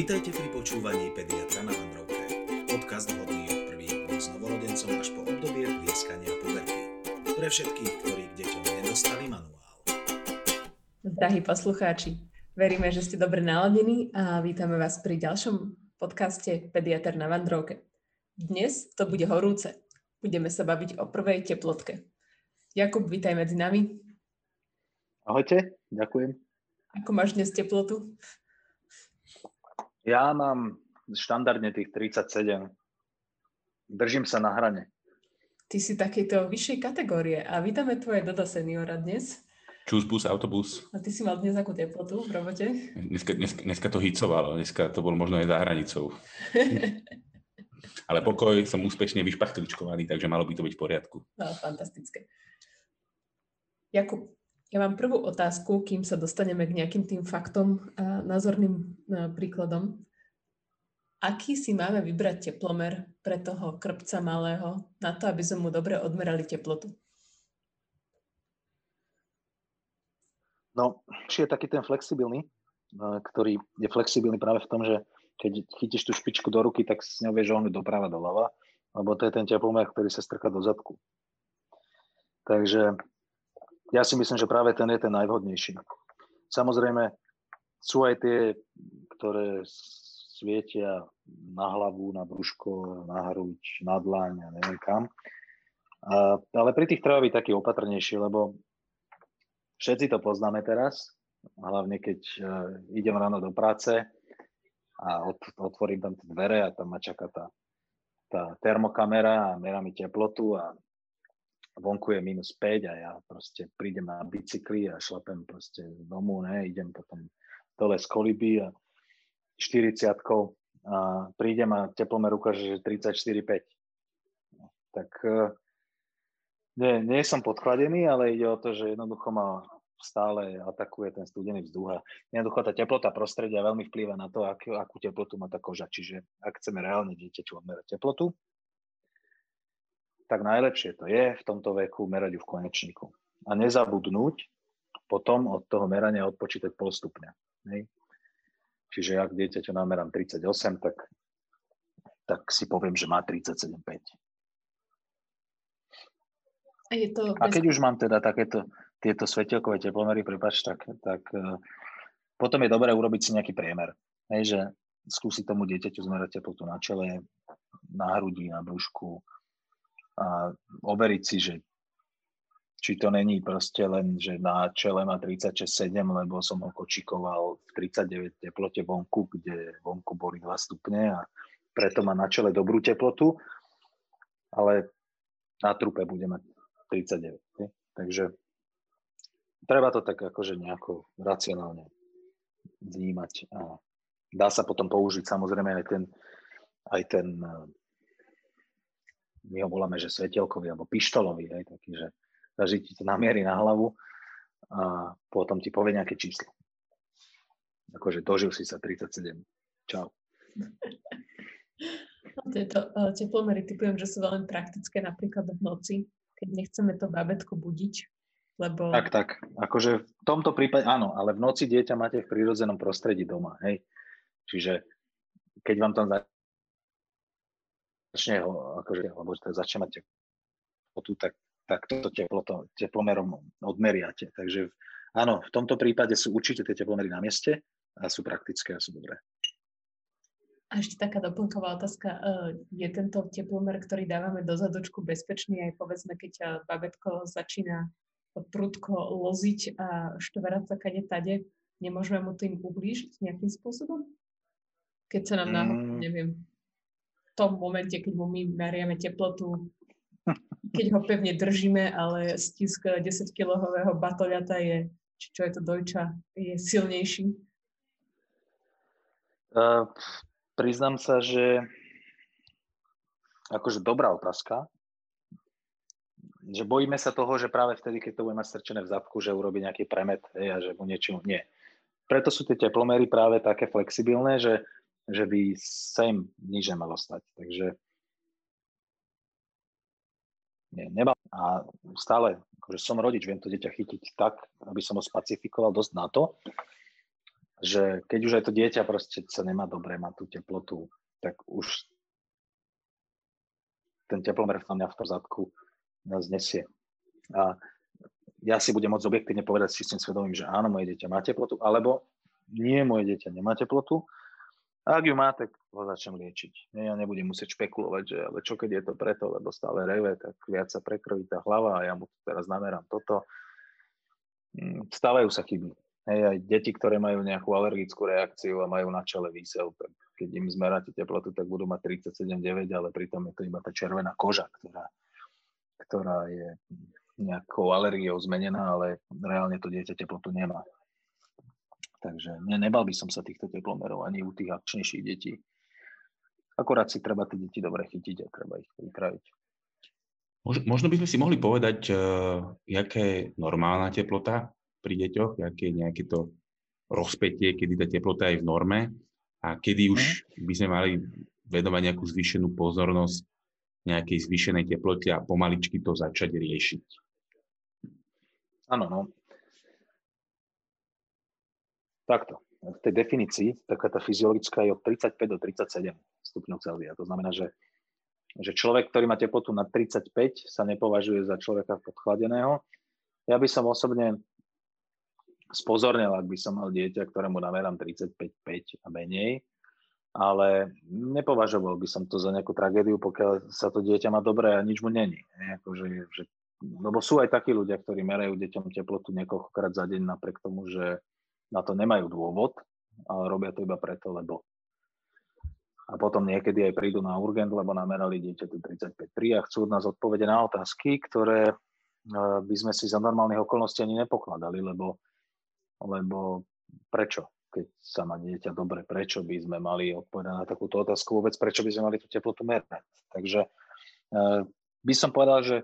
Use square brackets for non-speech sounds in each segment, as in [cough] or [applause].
Vítajte pri počúvaní Pediatra na Vandrovke. Podcast vhodný od prvých dní s novorodencom až po obdobie plieskania puberty. Pre všetkých, ktorí k deťom nedostali manuál. Drahí poslucháči, veríme, že ste dobre naladení a vítame vás pri ďalšom podcaste Pediatr na Vandrovke. Dnes to bude horúce. Budeme sa baviť o prvej teplotke. Jakub, vítaj medzi nami. Ahojte, ďakujem. Ako máš dnes teplotu? Ja mám štandardne tých 37. Držím sa na hrane. Ty si takéto vyššej kategórie a vítame tvoje Dodo seniora dnes. Čus bus, autobus. A ty si mal dnes akú teplotu v robote? Dneska, dneska, dneska to hicovalo, dneska to bol možno aj za hranicou. [laughs] Ale pokoj, som úspešne vyšpachtličkovaný, takže malo by to byť v poriadku. No, fantastické. Jakub, ja mám prvú otázku, kým sa dostaneme k nejakým tým faktom a názorným príkladom. Aký si máme vybrať teplomer pre toho krpca malého na to, aby sme mu dobre odmerali teplotu? No, či je taký ten flexibilný, ktorý je flexibilný práve v tom, že keď chytíš tú špičku do ruky, tak s ňou vieš ohnúť doprava, doľava, lebo to je ten teplomer, ktorý sa strká do zadku. Takže ja si myslím, že práve ten je ten najvhodnejší. Samozrejme, sú aj tie, ktoré svietia na hlavu, na brúško, na hruď, na dlaň a neviem kam. A, ale pri tých treba byť taký opatrnejší, lebo všetci to poznáme teraz, hlavne keď uh, idem ráno do práce a od, otvorím tam tie dvere a tam ma čaká tá, tá termokamera a merá mi teplotu a vonku je minus 5 a ja proste prídem na bicykli a šlapem proste domu, ne, idem potom dole z koliby a 40 a prídem a teplomer ukáže, že 34,5. Tak e, nie, nie som podchladený, ale ide o to, že jednoducho ma stále atakuje ten studený vzduch jednoducho tá teplota prostredia veľmi vplýva na to, akú, akú teplotu má tá koža. Čiže ak chceme reálne dieťaťu odmerať teplotu, tak najlepšie to je v tomto veku merať ju v konečníku. A nezabudnúť potom od toho merania odpočítať pol stupňa. Hej. Čiže ak dieťaťu namerám 38, tak, tak si poviem, že má 37,5. A, je to a keď už mám teda takéto tieto svetelkové teplomery, prepač, tak, tak uh, potom je dobré urobiť si nejaký priemer. Hej, že skúsiť tomu dieťaťu zmerať teplotu na čele, na hrudi, na brúšku, a overiť si, že či to není proste len, že na čele má 36,7, lebo som ho kočikoval v 39 teplote vonku, kde vonku boli 2 stupne a preto má na čele dobrú teplotu, ale na trupe bude mať 39. Ne? Takže treba to tak akože nejako racionálne vnímať a dá sa potom použiť samozrejme aj ten, aj ten my ho voláme, že svetelkový alebo pištolový, hej, taký, že každý ti to namierí na hlavu a potom ti povie nejaké číslo. Akože dožil si sa 37. Čau. No, tieto uh, teplomery typujem, že sú veľmi praktické napríklad v noci, keď nechceme to babetko budiť, lebo... Tak, tak. Akože v tomto prípade áno, ale v noci dieťa máte v prírodzenom prostredí doma, hej. Čiže keď vám tam začne ho, akože, alebo to začne mať teplotu, tak, tak toto teploto, teplomerom odmeriate. Takže áno, v tomto prípade sú určite tie teplomery na mieste a sú praktické a sú dobré. A ešte taká doplnková otázka. E, je tento teplomer, ktorý dávame do zadočku, bezpečný aj povedzme, keď e, babetko začína prudko loziť a štverať sa kade tade, nemôžeme mu tým ublížiť nejakým spôsobom? Keď sa nám náhodou, mm. neviem, tom momente, keď mu my meriame teplotu, keď ho pevne držíme, ale stisk 10-kilohového batoľata je, či čo je to dojča, je silnejší? Uh, priznám sa, že akože dobrá otázka, že bojíme sa toho, že práve vtedy, keď to bude mať strčené v zadku, že urobí nejaký premet a že mu niečo nie. Preto sú tie teplomery práve také flexibilné, že že by sem nič nemalo stať. Takže nie, nemám. A stále, akože som rodič, viem to dieťa chytiť tak, aby som ho spacifikoval dosť na to, že keď už aj to dieťa proste sa nemá dobre, má tú teplotu, tak už ten teplomer na mňa v tom zadku nás nesie. A ja si budem môcť objektívne povedať s čistým svedomím, že áno, moje dieťa má teplotu, alebo nie, moje dieťa nemá teplotu. A ak ju má, tak ho začnem liečiť. Ja nebudem musieť špekulovať, že ale čo keď je to preto, lebo stále reve, tak viac sa prekrojí tá hlava a ja mu teraz namerám toto. Mm, stávajú sa chyby. Hej, aj deti, ktoré majú nejakú alergickú reakciu a majú na čele výsel, tak keď im zmeráte teplotu, tak budú mať 37,9, ale pritom je to iba tá červená koža, ktorá, ktorá je nejakou alergiou zmenená, ale reálne to dieťa teplotu nemá. Takže ne, nebal by som sa týchto teplomerov ani u tých akčnejších detí. Akorát si treba tie deti dobre chytiť a treba ich vytraviť. Možno by sme si mohli povedať, uh, jaká je normálna teplota pri deťoch, aké je nejaké to rozpetie, kedy tá teplota je v norme a kedy už mhm. by sme mali vedovať nejakú zvýšenú pozornosť nejakej zvýšenej teplote a pomaličky to začať riešiť. Áno, no. Takto. V tej definícii, taká tá fyziologická je od 35 do 37 stupňov Celzia. To znamená, že, že človek, ktorý má teplotu na 35, sa nepovažuje za človeka podchladeného. Ja by som osobne spozornil, ak by som mal dieťa, ktorému namerám 35,5 a menej, ale nepovažoval by som to za nejakú tragédiu, pokiaľ sa to dieťa má dobré a nič mu není. Akože, že lebo sú aj takí ľudia, ktorí merajú deťom teplotu niekoľkokrát za deň napriek tomu, že na to nemajú dôvod, ale robia to iba preto, lebo a potom niekedy aj prídu na urgent, lebo namerali dieťaťu 35,3 a chcú od nás odpovede na otázky, ktoré e, by sme si za normálnych okolností ani nepokladali, lebo, lebo prečo? Keď sa má dieťa dobre, prečo by sme mali odpovedať na takúto otázku vôbec, prečo by sme mali tú teplotu merať? Takže e, by som povedal, že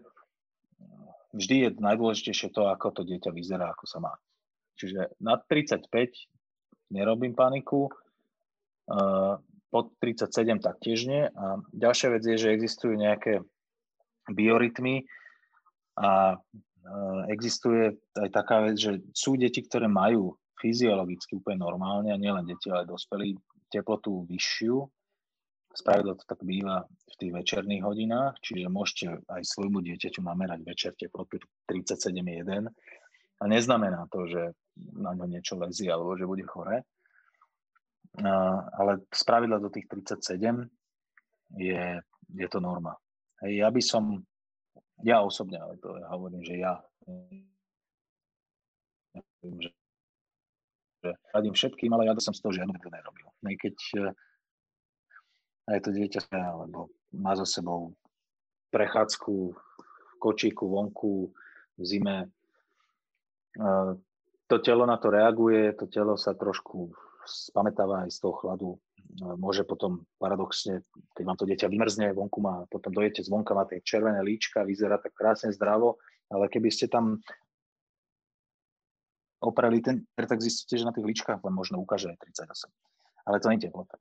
vždy je najdôležitejšie to, ako to dieťa vyzerá, ako sa má. Čiže nad 35 nerobím paniku, pod 37 taktiež nie. A ďalšia vec je, že existujú nejaké biorytmy a existuje aj taká vec, že sú deti, ktoré majú fyziologicky úplne normálne, a nielen deti, ale dospelí, teplotu vyššiu Spravidlo to tak býva v tých večerných hodinách, čiže môžete aj svojmu dieťaťu namerať večer teplotu 37,1 a neznamená to, že na ňo niečo lezie alebo že bude chore. Ale spravidla do tých 37 je, je to norma. Hej, ja by som, ja osobne, ale to ja hovorím, že ja že, že radím všetkým, ale ja som z toho žiadnu nerobil. Keď aj to dieťa alebo má za sebou prechádzku kočíku vonku v zime. To telo na to reaguje, to telo sa trošku spametáva aj z toho chladu. Môže potom paradoxne, keď vám to dieťa vymrzne, vonku má, potom dojete zvonka, má tie červené líčka, vyzerá tak krásne zdravo, ale keby ste tam oprali ten, tak zistíte, že na tých líčkach vám možno ukáže aj 38. Ale to nie je teplota.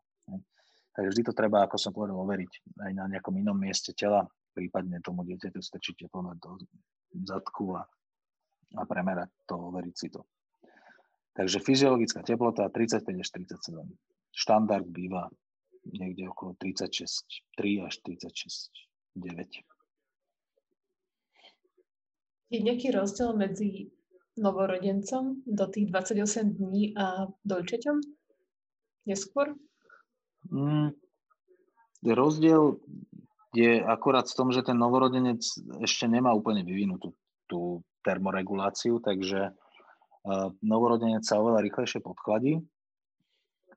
Takže vždy to treba, ako som povedal, overiť aj na nejakom inom mieste tela, prípadne tomu dieťaťu stačí teplomer do zadku a, a premerať to, overiť si to. Takže fyziologická teplota 35 až 37. Štandard býva niekde okolo 36,3 až 36,9. Je nejaký rozdiel medzi novorodencom do tých 28 dní a dojčeťom? Neskôr? Mm, rozdiel je akurát v tom, že ten novorodenec ešte nemá úplne vyvinutú tú termoreguláciu, takže uh, novorodenec sa oveľa rýchlejšie podkladí.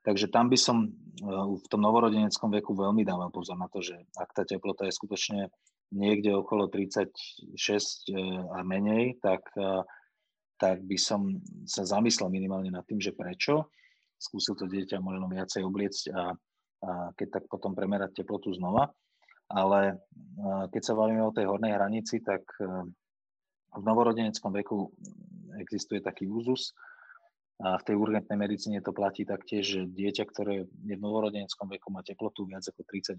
Takže tam by som uh, v tom novorodeneckom veku veľmi dával pozor na to, že ak tá teplota je skutočne niekde okolo 36 uh, a menej, tak, tak by som sa zamyslel minimálne nad tým, že prečo. Skúsil to dieťa možno viacej obliecť a keď tak potom premerať teplotu znova. Ale keď sa bavíme o tej hornej hranici, tak e, v novorodeneckom veku existuje taký úzus a v tej urgentnej medicíne to platí taktiež, že dieťa, ktoré je v novorodeneckom veku má teplotu viac ako 38,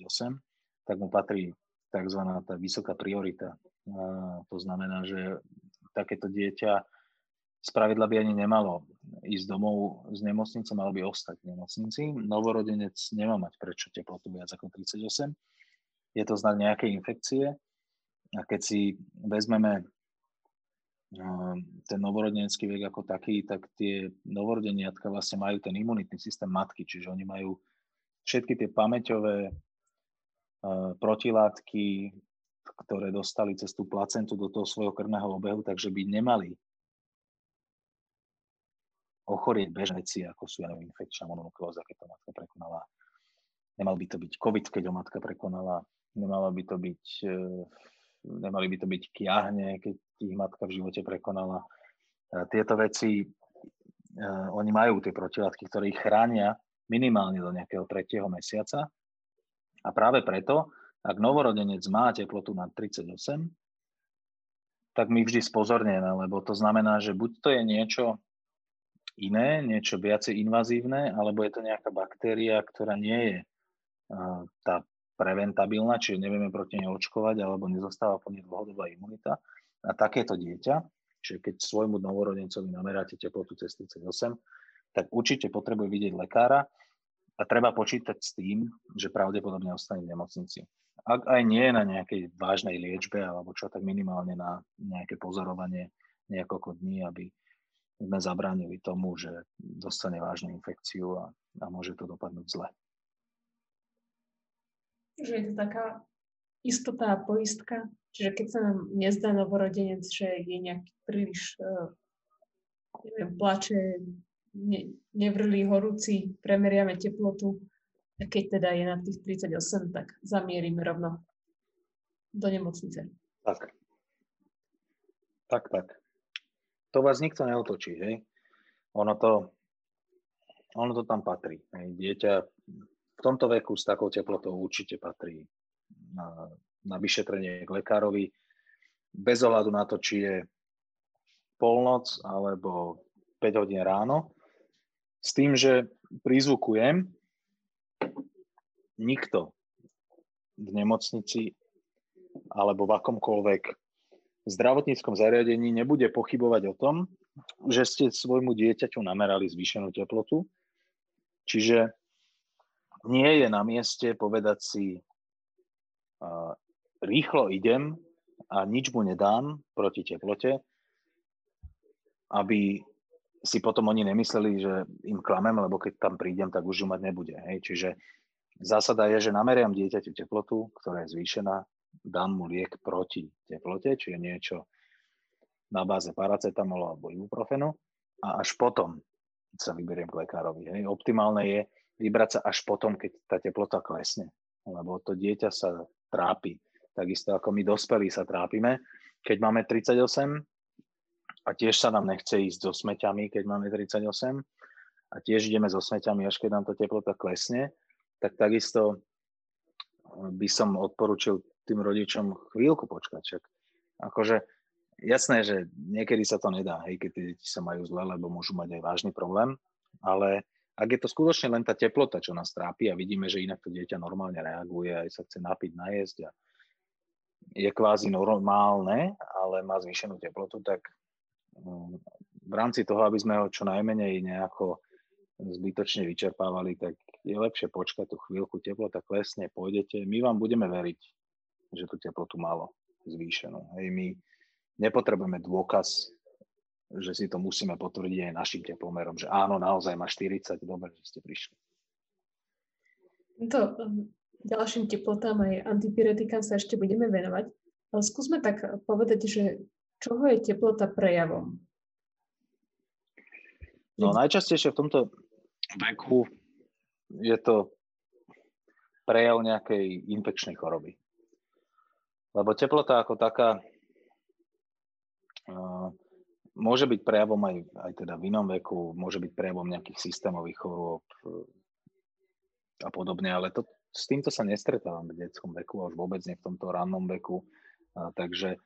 tak mu patrí tzv. tá vysoká priorita. A to znamená, že takéto dieťa z pravidla by ani nemalo ísť domov z nemocnice, mal by ostať v nemocnici. Novorodenec nemá mať prečo teplotu viac ako 38. Je to znak nejakej infekcie. A keď si vezmeme ten novorodenecký vek ako taký, tak tie novorodeniatka vlastne majú ten imunitný systém matky, čiže oni majú všetky tie pamäťové protilátky, ktoré dostali cez tú placentu do toho svojho krvného obehu, takže by nemali ochorieť bežné veci, ako sú, ja neviem, infekčná mononukleóza, keď to matka prekonala. Nemal by to byť COVID, keď ho matka prekonala. Nemala by to byť e, nemali by to byť kiahne, keď ich matka v živote prekonala. Tieto veci, e, oni majú tie protilátky, ktoré ich chránia minimálne do nejakého tretieho mesiaca. A práve preto, ak novorodenec má teplotu na 38, tak my vždy spozorneme, lebo to znamená, že buď to je niečo iné, niečo viacej invazívne, alebo je to nejaká baktéria, ktorá nie je tá preventabilná, čiže nevieme proti nej očkovať alebo nezostáva po nej dlhodobá imunita. A takéto dieťa, čiže keď svojmu novorodencovi nameráte teplotu cez 38, tak určite potrebuje vidieť lekára a treba počítať s tým, že pravdepodobne ostane v nemocnici. Ak aj nie na nejakej vážnej liečbe alebo čo, tak minimálne na nejaké pozorovanie niekoľko dní, aby sme zabránili tomu, že dostane vážnu infekciu a, a môže to dopadnúť zle že je to taká istota a poistka. Čiže keď sa nám nezdá novorodenec, že je nejaký príliš, uh, neviem, plače, ne, nevrlý, horúci, premeriame teplotu, a keď teda je na tých 38, tak zamierime rovno do nemocnice. Tak. Tak, tak. To vás nikto neotočí, hej? Ono to, ono to tam patrí. Hej. Dieťa v tomto veku s takou teplotou určite patrí na, na vyšetrenie k lekárovi, bez ohľadu na to, či je polnoc alebo 5 hodín ráno, s tým, že prizvukujem, nikto v nemocnici alebo v akomkoľvek zdravotníckom zariadení nebude pochybovať o tom, že ste svojmu dieťaťu namerali zvýšenú teplotu. Čiže nie je na mieste povedať si, uh, rýchlo idem a nič mu nedám proti teplote, aby si potom oni nemysleli, že im klamem, lebo keď tam prídem, tak už ju mať nebude. Hej? Čiže zásada je, že nameriam dieťaťu teplotu, ktorá je zvýšená, dám mu liek proti teplote, čiže niečo na báze paracetamolu alebo ibuprofenu a až potom sa vyberiem k lekárovi. Hej. Optimálne je vybrať sa až potom, keď tá teplota klesne. Lebo to dieťa sa trápi. Takisto ako my dospelí sa trápime. Keď máme 38 a tiež sa nám nechce ísť so smeťami, keď máme 38 a tiež ideme so smeťami, až keď nám to teplota klesne, tak takisto by som odporučil tým rodičom chvíľku počkať. Čak. Akože jasné, že niekedy sa to nedá, hej, keď tie deti sa majú zle, lebo môžu mať aj vážny problém, ale ak je to skutočne len tá teplota, čo nás trápi a vidíme, že inak to dieťa normálne reaguje, aj sa chce napiť, najesť a je kvázi normálne, ale má zvýšenú teplotu, tak mm, v rámci toho, aby sme ho čo najmenej nejako zbytočne vyčerpávali, tak je lepšie počkať tú chvíľku, teplota klesne, pôjdete. My vám budeme veriť, že tú teplotu malo zvýšenú. Hej, my nepotrebujeme dôkaz že si to musíme potvrdiť aj našim teplomerom, že áno, naozaj má 40, dobre, že ste prišli. To um, ďalším teplotám aj antipiretikám sa ešte budeme venovať. Ale skúsme tak povedať, že čoho je teplota prejavom? No najčastejšie v tomto veku je to prejav nejakej infekčnej choroby. Lebo teplota ako taká uh, môže byť prejavom aj, aj teda v inom veku, môže byť prejavom nejakých systémových chorôb e, a podobne, ale to, s týmto sa nestretávam v detskom veku a už vôbec nie v tomto rannom veku. A, takže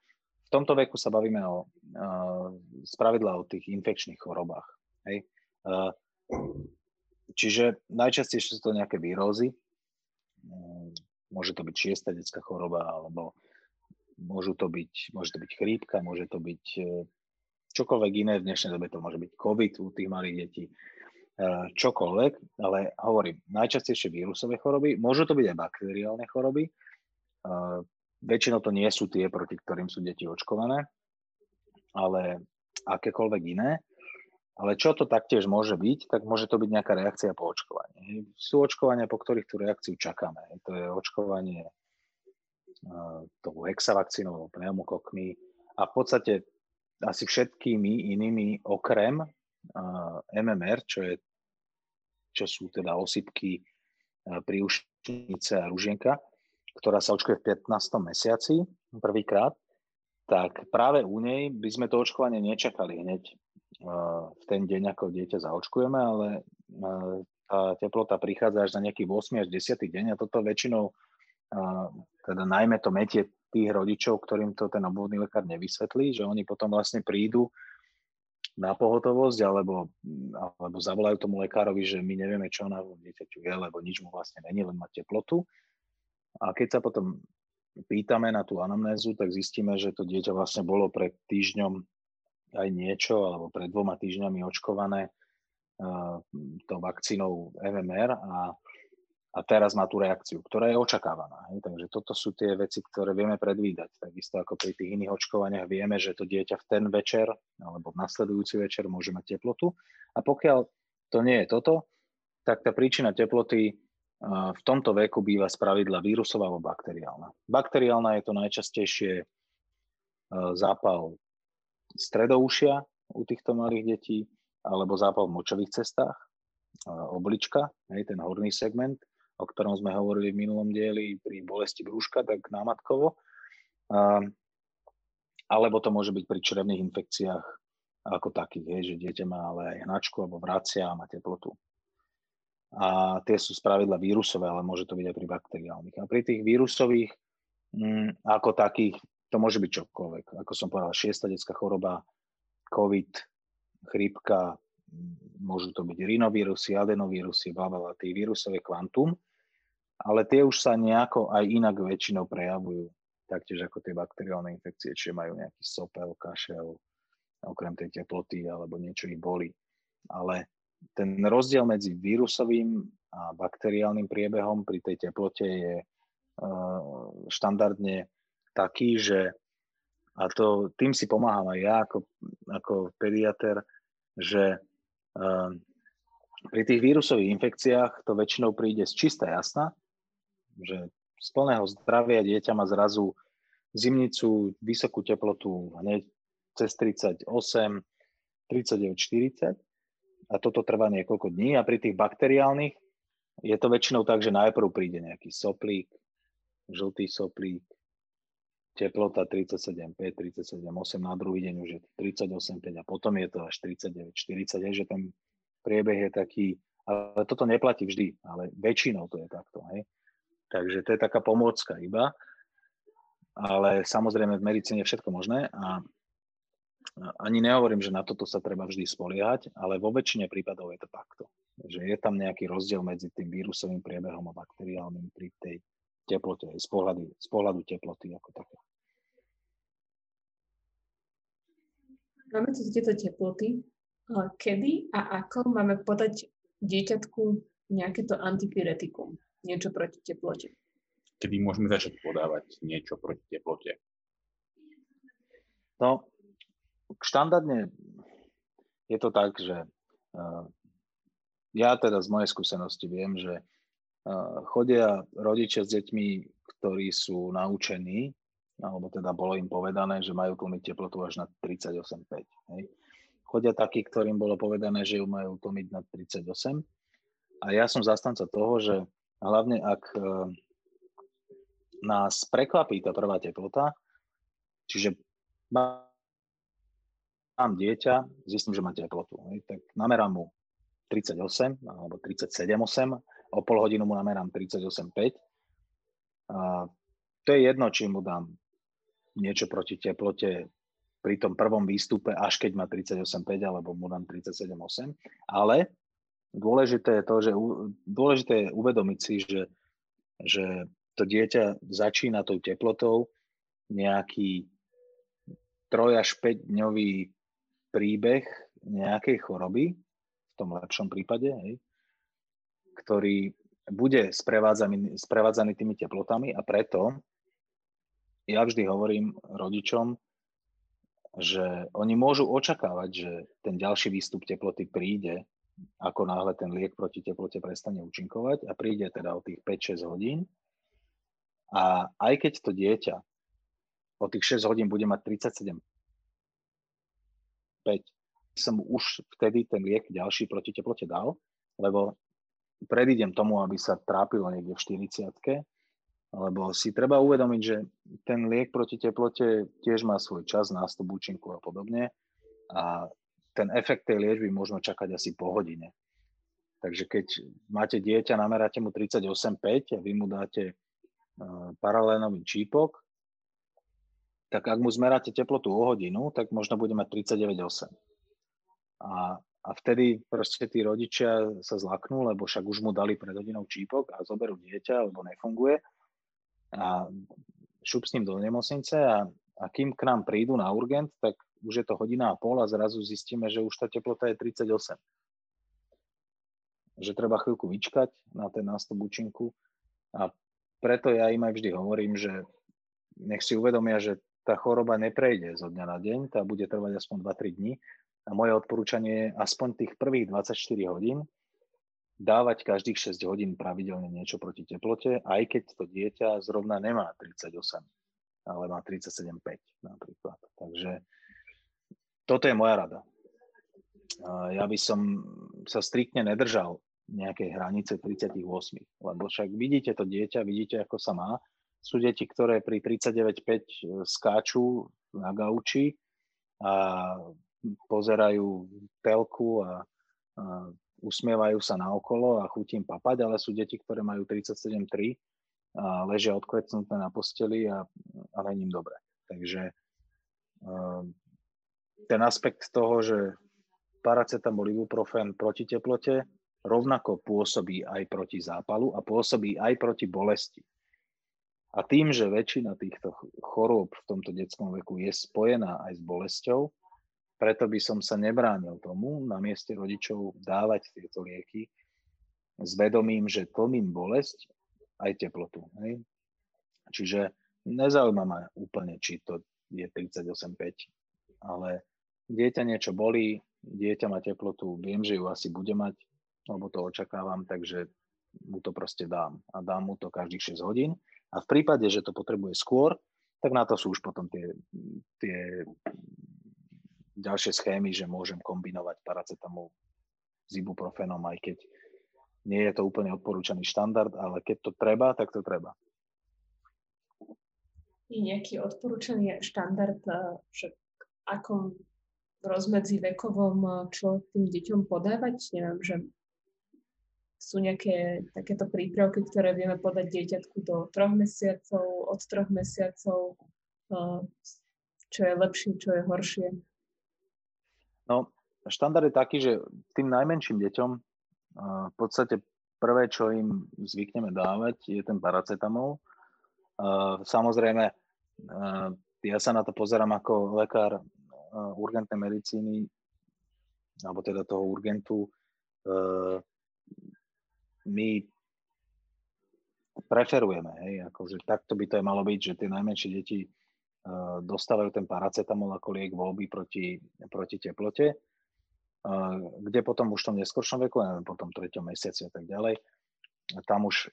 v tomto veku sa bavíme o, a, spravidla o tých infekčných chorobách. Hej. A, čiže najčastejšie sú to nejaké výrozy, môže to byť šiesta detská choroba, alebo môžu to byť, môže to byť chrípka, môže to byť e, čokoľvek iné, v dnešnej dobe to môže byť COVID u tých malých detí, uh, čokoľvek, ale hovorím, najčastejšie vírusové choroby, môžu to byť aj bakteriálne choroby, uh, väčšinou to nie sú tie, proti ktorým sú deti očkované, ale akékoľvek iné. Ale čo to taktiež môže byť, tak môže to byť nejaká reakcia po očkovaní. Sú očkovania, po ktorých tú reakciu čakáme. To je očkovanie tou hexavakcínou, pneumokokmi a v podstate asi všetkými inými okrem MMR, čo, je, čo sú teda osypky príušnice a ružienka, ktorá sa očkuje v 15. mesiaci prvýkrát, tak práve u nej by sme to očkovanie nečakali hneď v ten deň, ako dieťa zaočkujeme, ale tá teplota prichádza až na nejaký 8 až 10 deň a toto väčšinou teda najmä to metie tých rodičov, ktorým to ten obvodný lekár nevysvetlí, že oni potom vlastne prídu na pohotovosť alebo, alebo zavolajú tomu lekárovi, že my nevieme, čo na dieťaťu je, lebo nič mu vlastne není, len má teplotu. A keď sa potom pýtame na tú anamnézu, tak zistíme, že to dieťa vlastne bolo pred týždňom aj niečo, alebo pred dvoma týždňami očkované uh, tou vakcínou MMR a a teraz má tú reakciu, ktorá je očakávaná. Hej. Takže toto sú tie veci, ktoré vieme predvídať. Takisto ako pri tých iných očkovaniach vieme, že to dieťa v ten večer alebo v nasledujúci večer môže mať teplotu. A pokiaľ to nie je toto, tak tá príčina teploty v tomto veku býva spravidla vírusová alebo bakteriálna. Bakteriálna je to najčastejšie zápal stredoušia u týchto malých detí alebo zápal v močových cestách, oblička, hej, ten horný segment, o ktorom sme hovorili v minulom dieli pri bolesti brúška, tak námatkovo. Alebo to môže byť pri črevných infekciách ako takých, hej, že dieťa má ale aj hnačku alebo vracia a má teplotu. A tie sú spravidla vírusové, ale môže to byť aj pri bakteriálnych. A pri tých vírusových mm, ako takých, to môže byť čokoľvek. Ako som povedal, šiesta detská choroba, COVID, chrípka, môžu to byť rinovírusy, adenovírusy, bla, bla, tie vírusové kvantum, ale tie už sa nejako aj inak väčšinou prejavujú, taktiež ako tie bakteriálne infekcie, čiže majú nejaký sopel, kašel, okrem tej teploty alebo niečo ich boli. Ale ten rozdiel medzi vírusovým a bakteriálnym priebehom pri tej teplote je uh, štandardne taký, že a to tým si pomáham aj ja ako, ako pediater, že pri tých vírusových infekciách to väčšinou príde z čistá jasna, že z plného zdravia dieťa má zrazu zimnicu, vysokú teplotu hneď cez 38, 39, 40 a toto trvá niekoľko dní. A pri tých bakteriálnych je to väčšinou tak, že najprv príde nejaký soplík, žltý soplík, teplota 37,5, 37,8, na druhý deň už je 38,5 a potom je to až 39, 40, že ten priebeh je taký, ale toto neplatí vždy, ale väčšinou to je takto. Hej. Takže to je taká pomôcka iba, ale samozrejme v medicíne je všetko možné a ani nehovorím, že na toto sa treba vždy spoliehať, ale vo väčšine prípadov je to takto. Že je tam nejaký rozdiel medzi tým vírusovým priebehom a bakteriálnym pri tej teplote, z pohľadu, z pohľadu teploty ako také. Máme tu tieto teploty. Kedy a ako máme podať dieťatku nejaké to antipyretikum, niečo proti teplote? Kedy môžeme začať podávať niečo proti teplote? No, štandardne je to tak, že uh, ja teda z mojej skúsenosti viem, že chodia rodičia s deťmi, ktorí sú naučení, alebo teda bolo im povedané, že majú tlmiť teplotu až na 38,5. Hej. Chodia takí, ktorým bolo povedané, že ju majú tlmiť na 38. A ja som zastanca toho, že hlavne ak e, nás prekvapí tá prvá teplota, čiže mám dieťa, zistím, že má teplotu, hej, tak namerám mu 38 alebo 37,8 o pol hodinu mu namerám 38,5. A to je jedno, či mu dám niečo proti teplote pri tom prvom výstupe, až keď má 38,5 alebo mu dám 37,8. Ale dôležité je to, že dôležité je uvedomiť si, že, že to dieťa začína tou teplotou nejaký 3 až 5 dňový príbeh nejakej choroby, v tom lepšom prípade, hej, ktorý bude sprevádzaný, sprevádzaný tými teplotami a preto ja vždy hovorím rodičom, že oni môžu očakávať, že ten ďalší výstup teploty príde, ako náhle ten liek proti teplote prestane účinkovať a príde teda o tých 5-6 hodín. A aj keď to dieťa o tých 6 hodín bude mať 37 5, som už vtedy ten liek ďalší proti teplote dal, lebo predídem tomu, aby sa trápilo niekde v 40 lebo si treba uvedomiť, že ten liek proti teplote tiež má svoj čas, nástup účinku a podobne. A ten efekt tej liečby možno čakať asi po hodine. Takže keď máte dieťa, nameráte mu 38,5 a vy mu dáte paralénový čípok, tak ak mu zmeráte teplotu o hodinu, tak možno bude mať 39,8. A, a vtedy proste tí rodičia sa zlaknú, lebo však už mu dali pred hodinou čípok a zoberú dieťa, lebo nefunguje. A šup s ním do nemocnice a, a kým k nám prídu na urgent, tak už je to hodina a pol a zrazu zistíme, že už tá teplota je 38. Že treba chvíľku vyčkať na ten nástup účinku. A preto ja im aj vždy hovorím, že nech si uvedomia, že tá choroba neprejde zo dňa na deň, tá bude trvať aspoň 2-3 dní a moje odporúčanie je aspoň tých prvých 24 hodín dávať každých 6 hodín pravidelne niečo proti teplote, aj keď to dieťa zrovna nemá 38, ale má 37,5 napríklad. Takže toto je moja rada. Ja by som sa striktne nedržal nejakej hranice 38, lebo však vidíte to dieťa, vidíte, ako sa má. Sú deti, ktoré pri 39,5 e, skáču na gauči a pozerajú telku a, a usmievajú sa na okolo a chutím papať, ale sú deti, ktoré majú 37,3 a ležia odklecnuté na posteli a, a není im dobre. Takže uh, ten aspekt toho, že paracetamol, ibuprofen proti teplote rovnako pôsobí aj proti zápalu a pôsobí aj proti bolesti. A tým, že väčšina týchto chorôb v tomto detskom veku je spojená aj s bolesťou, preto by som sa nebránil tomu na mieste rodičov dávať tieto lieky s vedomím, že tlmím bolesť aj teplotu. Hej? Čiže nezaujíma ma úplne, či to je 38,5, ale dieťa niečo bolí, dieťa má teplotu, viem, že ju asi bude mať, lebo to očakávam, takže mu to proste dám. A dám mu to každých 6 hodín. A v prípade, že to potrebuje skôr, tak na to sú už potom tie, tie ďalšie schémy, že môžem kombinovať paracetamol s ibuprofenom, aj keď nie je to úplne odporúčaný štandard, ale keď to treba, tak to treba. Je nejaký odporúčaný štandard, eh, že akom rozmedzi vekovom eh, čo tým deťom podávať? Neviem, že sú nejaké takéto prípravky, ktoré vieme podať dieťatku do troch mesiacov, od troch mesiacov, eh, čo je lepšie, čo je horšie? No, štandard je taký, že tým najmenším deťom v podstate prvé, čo im zvykneme dávať, je ten paracetamol. Samozrejme, ja sa na to pozerám ako lekár urgentnej medicíny, alebo teda toho urgentu. My preferujeme, hej, akože takto by to aj malo byť, že tie najmenšie deti dostávajú ten paracetamol ako liek voľby proti, proti teplote, eh, kde potom už v tom neskoršom veku, neviem, potom treťom mesiaci a tak ďalej, tam už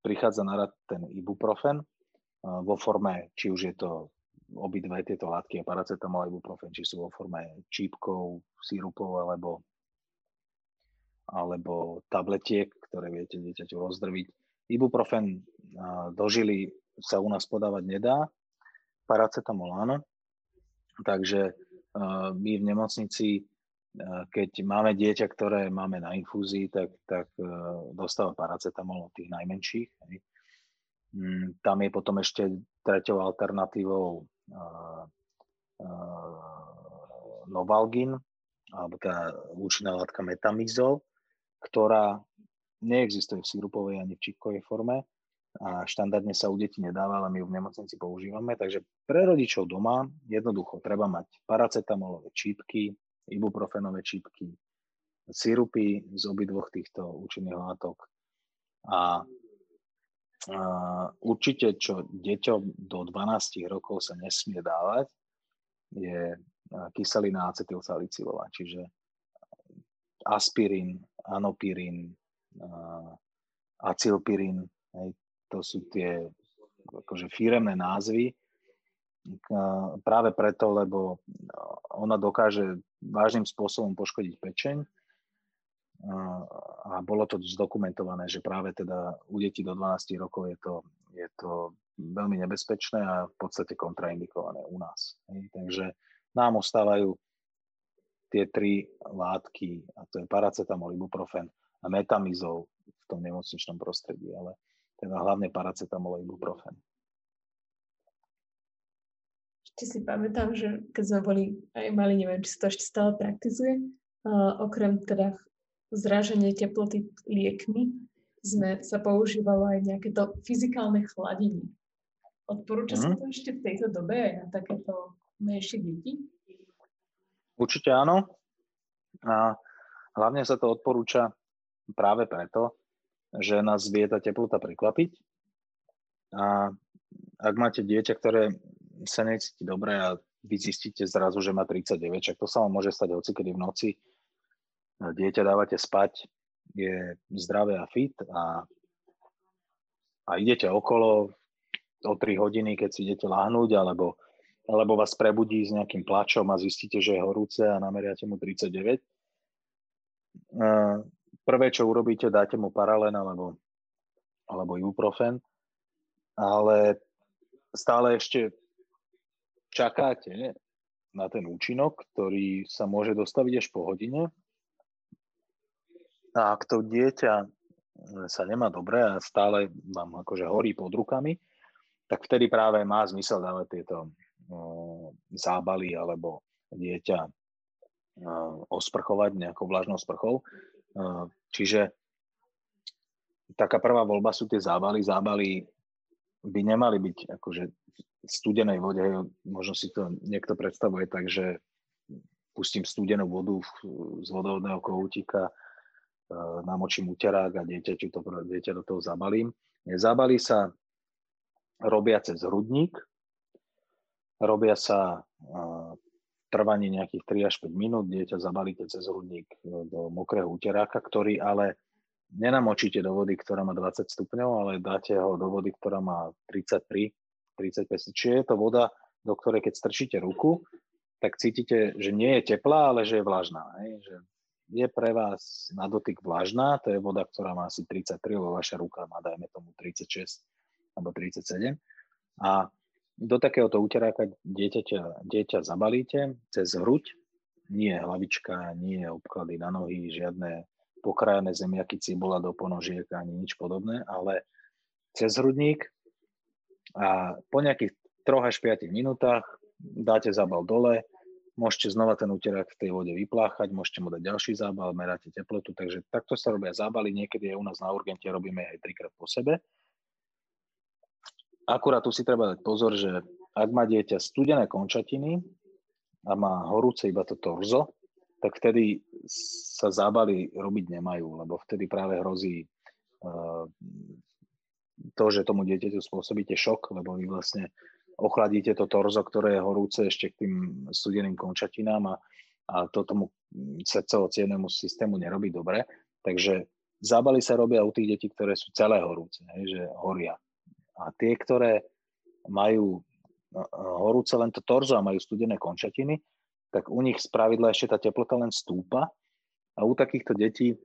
prichádza na rad ten ibuprofen eh, vo forme, či už je to obidve tieto látky paracetamol a ibuprofen, či sú vo forme čípkov, sírupov alebo, alebo tabletiek, ktoré viete dieťaťu rozdrviť. Ibuprofen dožili sa u nás podávať nedá, paracetamol áno. Takže uh, my v nemocnici, uh, keď máme dieťa, ktoré máme na infúzii, tak, tak uh, dostáva paracetamol od tých najmenších. Um, tam je potom ešte treťou alternatívou Novalgin, alebo tá účinná látka metamizol, ktorá neexistuje v sirupovej ani v čípkovej forme, a štandardne sa u detí nedáva, ale my ju v nemocnici používame. Takže pre rodičov doma jednoducho treba mať paracetamolové čípky, ibuprofenové čípky, sirupy z obidvoch týchto účinných látok a určite, čo deťom do 12 rokov sa nesmie dávať, je kyselina acetylsalicylová, čiže aspirín, anopirín, acylpirín, hej, to sú tie akože firemné názvy, práve preto, lebo ona dokáže vážnym spôsobom poškodiť pečeň a bolo to zdokumentované, že práve teda u detí do 12 rokov je to, je to veľmi nebezpečné a v podstate kontraindikované u nás. Takže nám ostávajú tie tri látky, a to je paracetamol, ibuprofen a metamizol v tom nemocničnom prostredí, ale teda hlavne paracetamol a ibuprofen. Ešte si pamätám, že keď sme boli aj mali, neviem, či sa to ešte stále praktizuje, uh, okrem teda zráženie teploty liekmi sme, sa používalo aj nejaké to fyzikálne chladenie. Odporúča mm. sa mhm. to ešte v tejto dobe aj na takéto menšie deti? Určite áno. A hlavne sa to odporúča práve preto, že nás vie tá teplota prekvapiť. A ak máte dieťa, ktoré sa necíti dobre a vy zistíte zrazu, že má 39, čak to sa vám môže stať hocikedy v noci, dieťa dávate spať, je zdravé a fit a, a idete okolo o 3 hodiny, keď si idete láhnuť, alebo, alebo vás prebudí s nejakým plačom a zistíte, že je horúce a nameriate mu 39. Prvé, čo urobíte, dáte mu paralen alebo, alebo ibuprofen, ale stále ešte čakáte na ten účinok, ktorý sa môže dostaviť až po hodine a ak to dieťa sa nemá dobre a stále vám akože horí pod rukami, tak vtedy práve má zmysel dávať tieto uh, zábaly alebo dieťa uh, osprchovať nejakou vlažnou sprchou. Čiže taká prvá voľba sú tie zábaly. Zábaly by nemali byť akože v studenej vode, možno si to niekto predstavuje tak, že pustím studenú vodu z vodovodného kohútika, Eh, namočím uterák a dieťaťu to, dieťa do toho zabalím. Zabalí sa robia cez hrudník, robia sa trvanie nejakých 3 až 5 minút, dieťa zabalíte cez hrudník eh, do mokrého uteráka, ktorý ale nenamočíte do vody, ktorá má 20 stupňov, ale dáte ho do vody, ktorá má 33, 35 Čiže je to voda, do ktorej keď strčíte ruku, tak cítite, že nie je teplá, ale že je vlažná. Že je pre vás na dotyk vlažná, to je voda, ktorá má asi 33, lebo vaša ruka má, dajme tomu, 36 alebo 37. A do takéhoto uteráka dieťa, dieťa zabalíte cez hruď, nie hlavička, nie obklady na nohy, žiadne pokrajené zemiaky, cibola do ponožiek ani nič podobné, ale cez hrudník a po nejakých 3 až 5 minútach dáte zabal dole, Môžete znova ten úterák v tej vode vypláchať, môžete mu dať ďalší zábal, meráte teplotu, takže takto sa robia zábaly, niekedy aj u nás na urgente robíme aj trikrát po sebe. Akurát tu si treba dať pozor, že ak má dieťa studené končatiny a má horúce iba to torzo, tak vtedy sa zábaly robiť nemajú, lebo vtedy práve hrozí uh, to, že tomu dieťaťu spôsobíte šok, lebo vy vlastne ochladíte to torzo, ktoré je horúce ešte k tým studeným končatinám a, a to tomu srdcovo systému nerobí dobre. Takže zábaly sa robia u tých detí, ktoré sú celé horúce, hej, že horia. A tie, ktoré majú horúce len to torzo a majú studené končatiny, tak u nich spravidla ešte tá teplota len stúpa a u takýchto detí,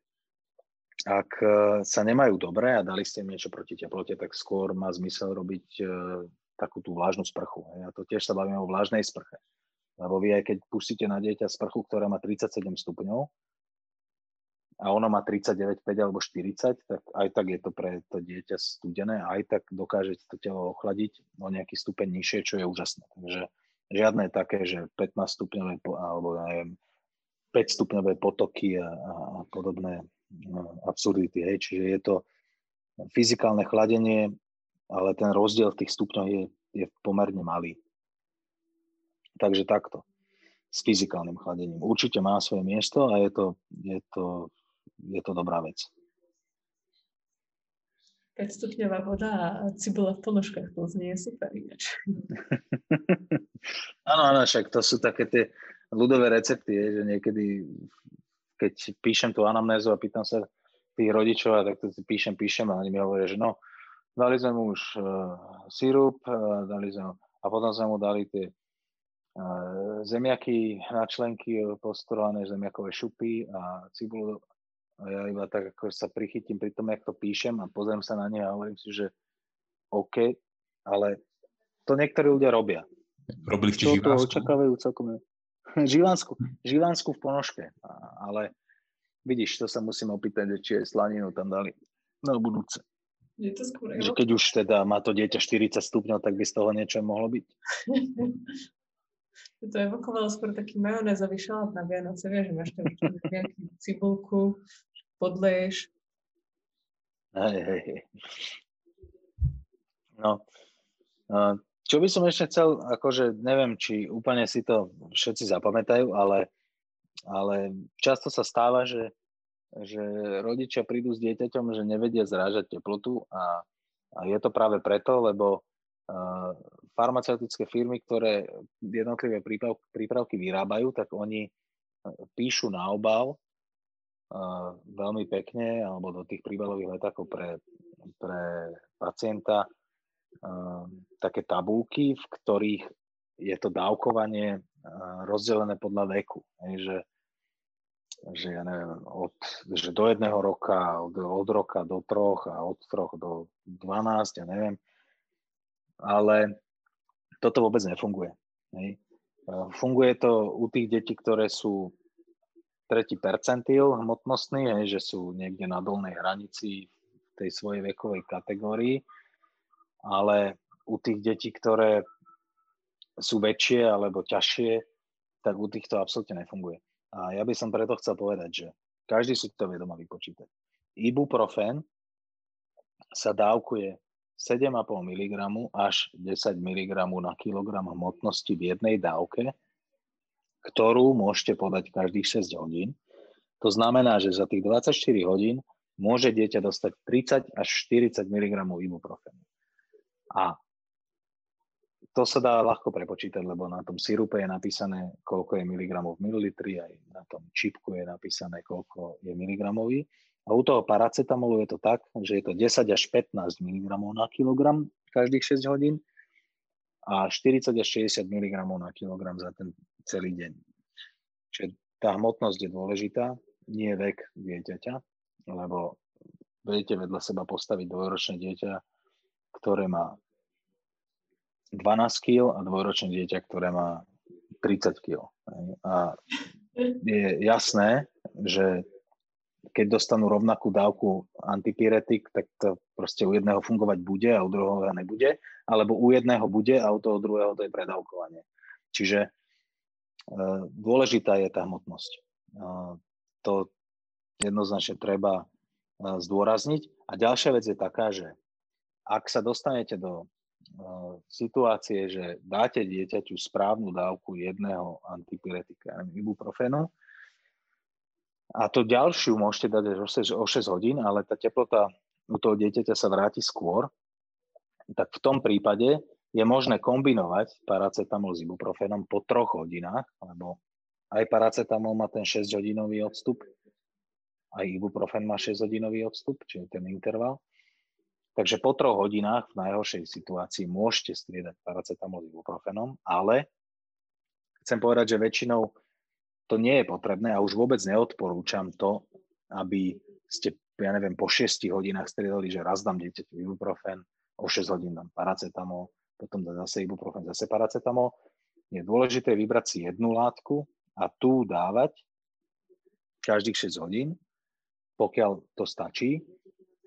ak e, sa nemajú dobre a dali ste im niečo proti teplote, tak skôr má zmysel robiť e, takú tú vlážnu sprchu. A to tiež sa bavíme o vlážnej sprche. Lebo vy aj keď pustíte na dieťa sprchu, ktorá má 37 stupňov a ono má 39, 5 alebo 40, tak aj tak je to pre to dieťa studené a aj tak dokážete to telo ochladiť o nejaký stupeň nižšie, čo je úžasné. Takže žiadne také, že 15 stupňové alebo neviem, 5 stupňové potoky a, a, a podobné no, absurdity. Hej. Čiže je to fyzikálne chladenie ale ten rozdiel v tých stupňoch je, je pomerne malý. Takže takto s fyzikálnym chladením. Určite má svoje miesto a je to, je to, je to dobrá vec. 5 stupňová voda a cibula v ponožkách, to znie super ináč. [laughs] áno, áno, však to sú také tie ľudové recepty, že niekedy, keď píšem tú anamnézu a pýtam sa tých rodičov, tak to píšem, píšem a oni mi hovoria, že no, dali sme mu už uh, sirup, uh, dali sme, a potom sme mu dali tie zemiaky na členky postorované, zemiakové šupy a cibulu. A ja iba tak ako sa prichytím pri tom, jak to píšem a pozriem sa na ne a hovorím si, že OK, ale to niektorí ľudia robia. Robili ste Čo to očakávajú celkom. [laughs] Živánsku, živánsku v ponožke, ale vidíš, to sa musím opýtať, či je slaninu tam dali na budúce. Je to skôr že keď už teda má to dieťa 40 stupňov, tak by z toho niečo mohlo byť. [laughs] to evokovalo skôr taký majonézový šalát na Vianoce, vieš, že máš tam [laughs] nejakú cibulku, podleješ. Hej, hej. No, čo by som ešte chcel, akože neviem, či úplne si to všetci zapamätajú, ale, ale často sa stáva, že, že rodičia prídu s dieťaťom, že nevedia zrážať teplotu a, a je to práve preto, lebo farmaceutické firmy, ktoré jednotlivé prípravky vyrábajú, tak oni e, píšu na obal veľmi pekne alebo do tých príbalových letákov pre, pre pacienta také tabulky, v ktorých je to dávkovanie rozdelené podľa veku. že, že ja neviem, od, že do jedného roka, od, od roka do troch a od troch do 12, ja neviem ale toto vôbec nefunguje. Hej. Funguje to u tých detí, ktoré sú tretí percentil hmotnostný, hej, že sú niekde na dolnej hranici v tej svojej vekovej kategórii, ale u tých detí, ktoré sú väčšie alebo ťažšie, tak u týchto absolútne nefunguje. A ja by som preto chcel povedať, že každý si to vie doma vypočítať. Ibuprofen sa dávkuje 7,5 mg až 10 mg na kilogram hmotnosti v jednej dávke, ktorú môžete podať každých 6 hodín. To znamená, že za tých 24 hodín môže dieťa dostať 30 až 40 mg ibuprofenu. A to sa dá ľahko prepočítať, lebo na tom sirupe je napísané, koľko je miligramov v mililitri, aj na tom čipku je napísané, koľko je miligramový. A u toho paracetamolu je to tak, že je to 10 až 15 mg na kilogram každých 6 hodín a 40 až 60 mg na kilogram za ten celý deň. Čiže tá hmotnosť je dôležitá, nie vek dieťaťa, lebo viete vedľa seba postaviť dvojročné dieťa, ktoré má 12 kg a dvojročné dieťa, ktoré má 30 kg. A je jasné, že keď dostanú rovnakú dávku antipyretik, tak to proste u jedného fungovať bude a u druhého nebude, alebo u jedného bude a u toho druhého to je predávkovanie. Čiže e, dôležitá je tá hmotnosť. E, to jednoznačne treba e, zdôrazniť. A ďalšia vec je taká, že ak sa dostanete do situácie, že dáte dieťaťu správnu dávku jedného antipyretika, ibuprofenu, a to ďalšiu môžete dať o 6, hodín, ale tá teplota u toho dieťaťa sa vráti skôr, tak v tom prípade je možné kombinovať paracetamol s ibuprofenom po troch hodinách, lebo aj paracetamol má ten 6-hodinový odstup, aj ibuprofen má 6-hodinový odstup, čiže ten interval. Takže po troch hodinách v najhoršej situácii môžete striedať paracetamol s ibuprofenom, ale chcem povedať, že väčšinou to nie je potrebné a už vôbec neodporúčam to, aby ste, ja neviem, po 6 hodinách striedali, že raz dám dieťaťu ibuprofen, o 6 hodín dám paracetamol, potom dám zase ibuprofen, zase paracetamol. Je dôležité vybrať si jednu látku a tú dávať každých 6 hodín, pokiaľ to stačí.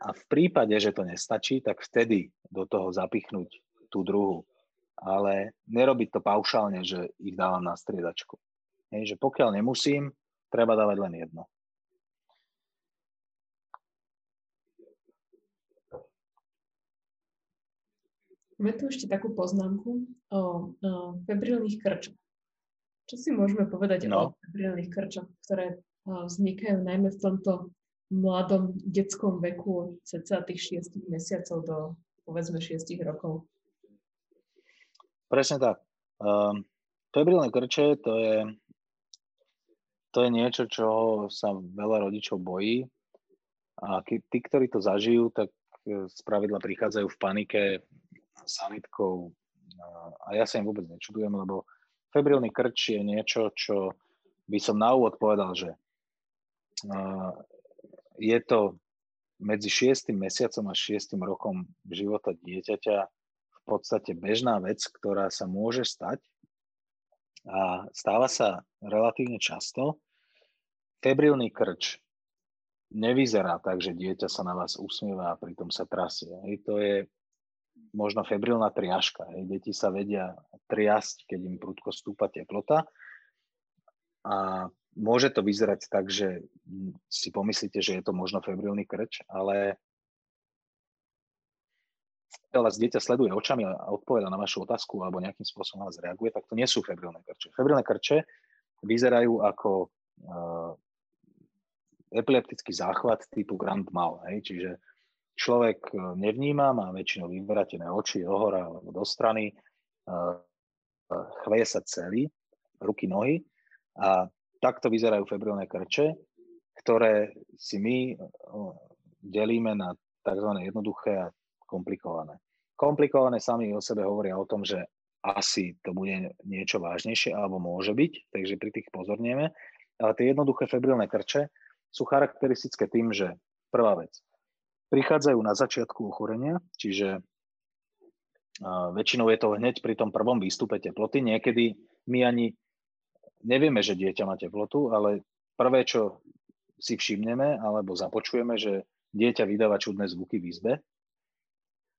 A v prípade, že to nestačí, tak vtedy do toho zapichnúť tú druhú. Ale nerobiť to paušálne, že ich dávam na striedačku. Hej, že pokiaľ nemusím, treba dávať len jedno. Máme tu ešte takú poznámku o, o febrilných krčoch. Čo si môžeme povedať no. o febrilných krčoch, ktoré o, vznikajú najmä v tomto mladom detskom veku cca tých 6 mesiacov do povedzme 6 rokov? Presne tak. Um, febrilné krče to je, to je niečo, čo sa veľa rodičov bojí. A tí, ktorí to zažijú, tak e, z pravidla prichádzajú v panike sanitkou. A ja sa im vôbec nečudujem, lebo febrilný krč je niečo, čo by som na úvod povedal, že je to medzi 6. mesiacom a 6. rokom života dieťaťa v podstate bežná vec, ktorá sa môže stať a stáva sa relatívne často. Febrilný krč nevyzerá tak, že dieťa sa na vás usmieva a pritom sa trasie. Hej, to je možno febrilná triažka. Hej. Deti sa vedia triasť, keď im prudko stúpa teplota. A môže to vyzerať tak, že si pomyslíte, že je to možno febrilný krč, ale vás dieťa sleduje očami a odpoveda na vašu otázku alebo nejakým spôsobom vás reaguje, tak to nie sú febrilné krče. Febrilné krče vyzerajú ako uh, epileptický záchvat typu Grand Mal. Hej? Čiže človek e, nevníma, má väčšinou vyvratené oči do hora alebo do strany, chveje sa celý, ruky, nohy a takto vyzerajú febrilné krče, ktoré si my delíme na tzv. jednoduché a komplikované. Komplikované sami o sebe hovoria o tom, že asi to bude niečo vážnejšie alebo môže byť, takže pri tých pozornieme. Ale tie jednoduché febrilné krče sú charakteristické tým, že prvá vec, prichádzajú na začiatku ochorenia, čiže väčšinou je to hneď pri tom prvom výstupe teploty. Niekedy my ani nevieme, že dieťa má teplotu, ale prvé, čo si všimneme alebo započujeme, že dieťa vydáva čudné zvuky v izbe,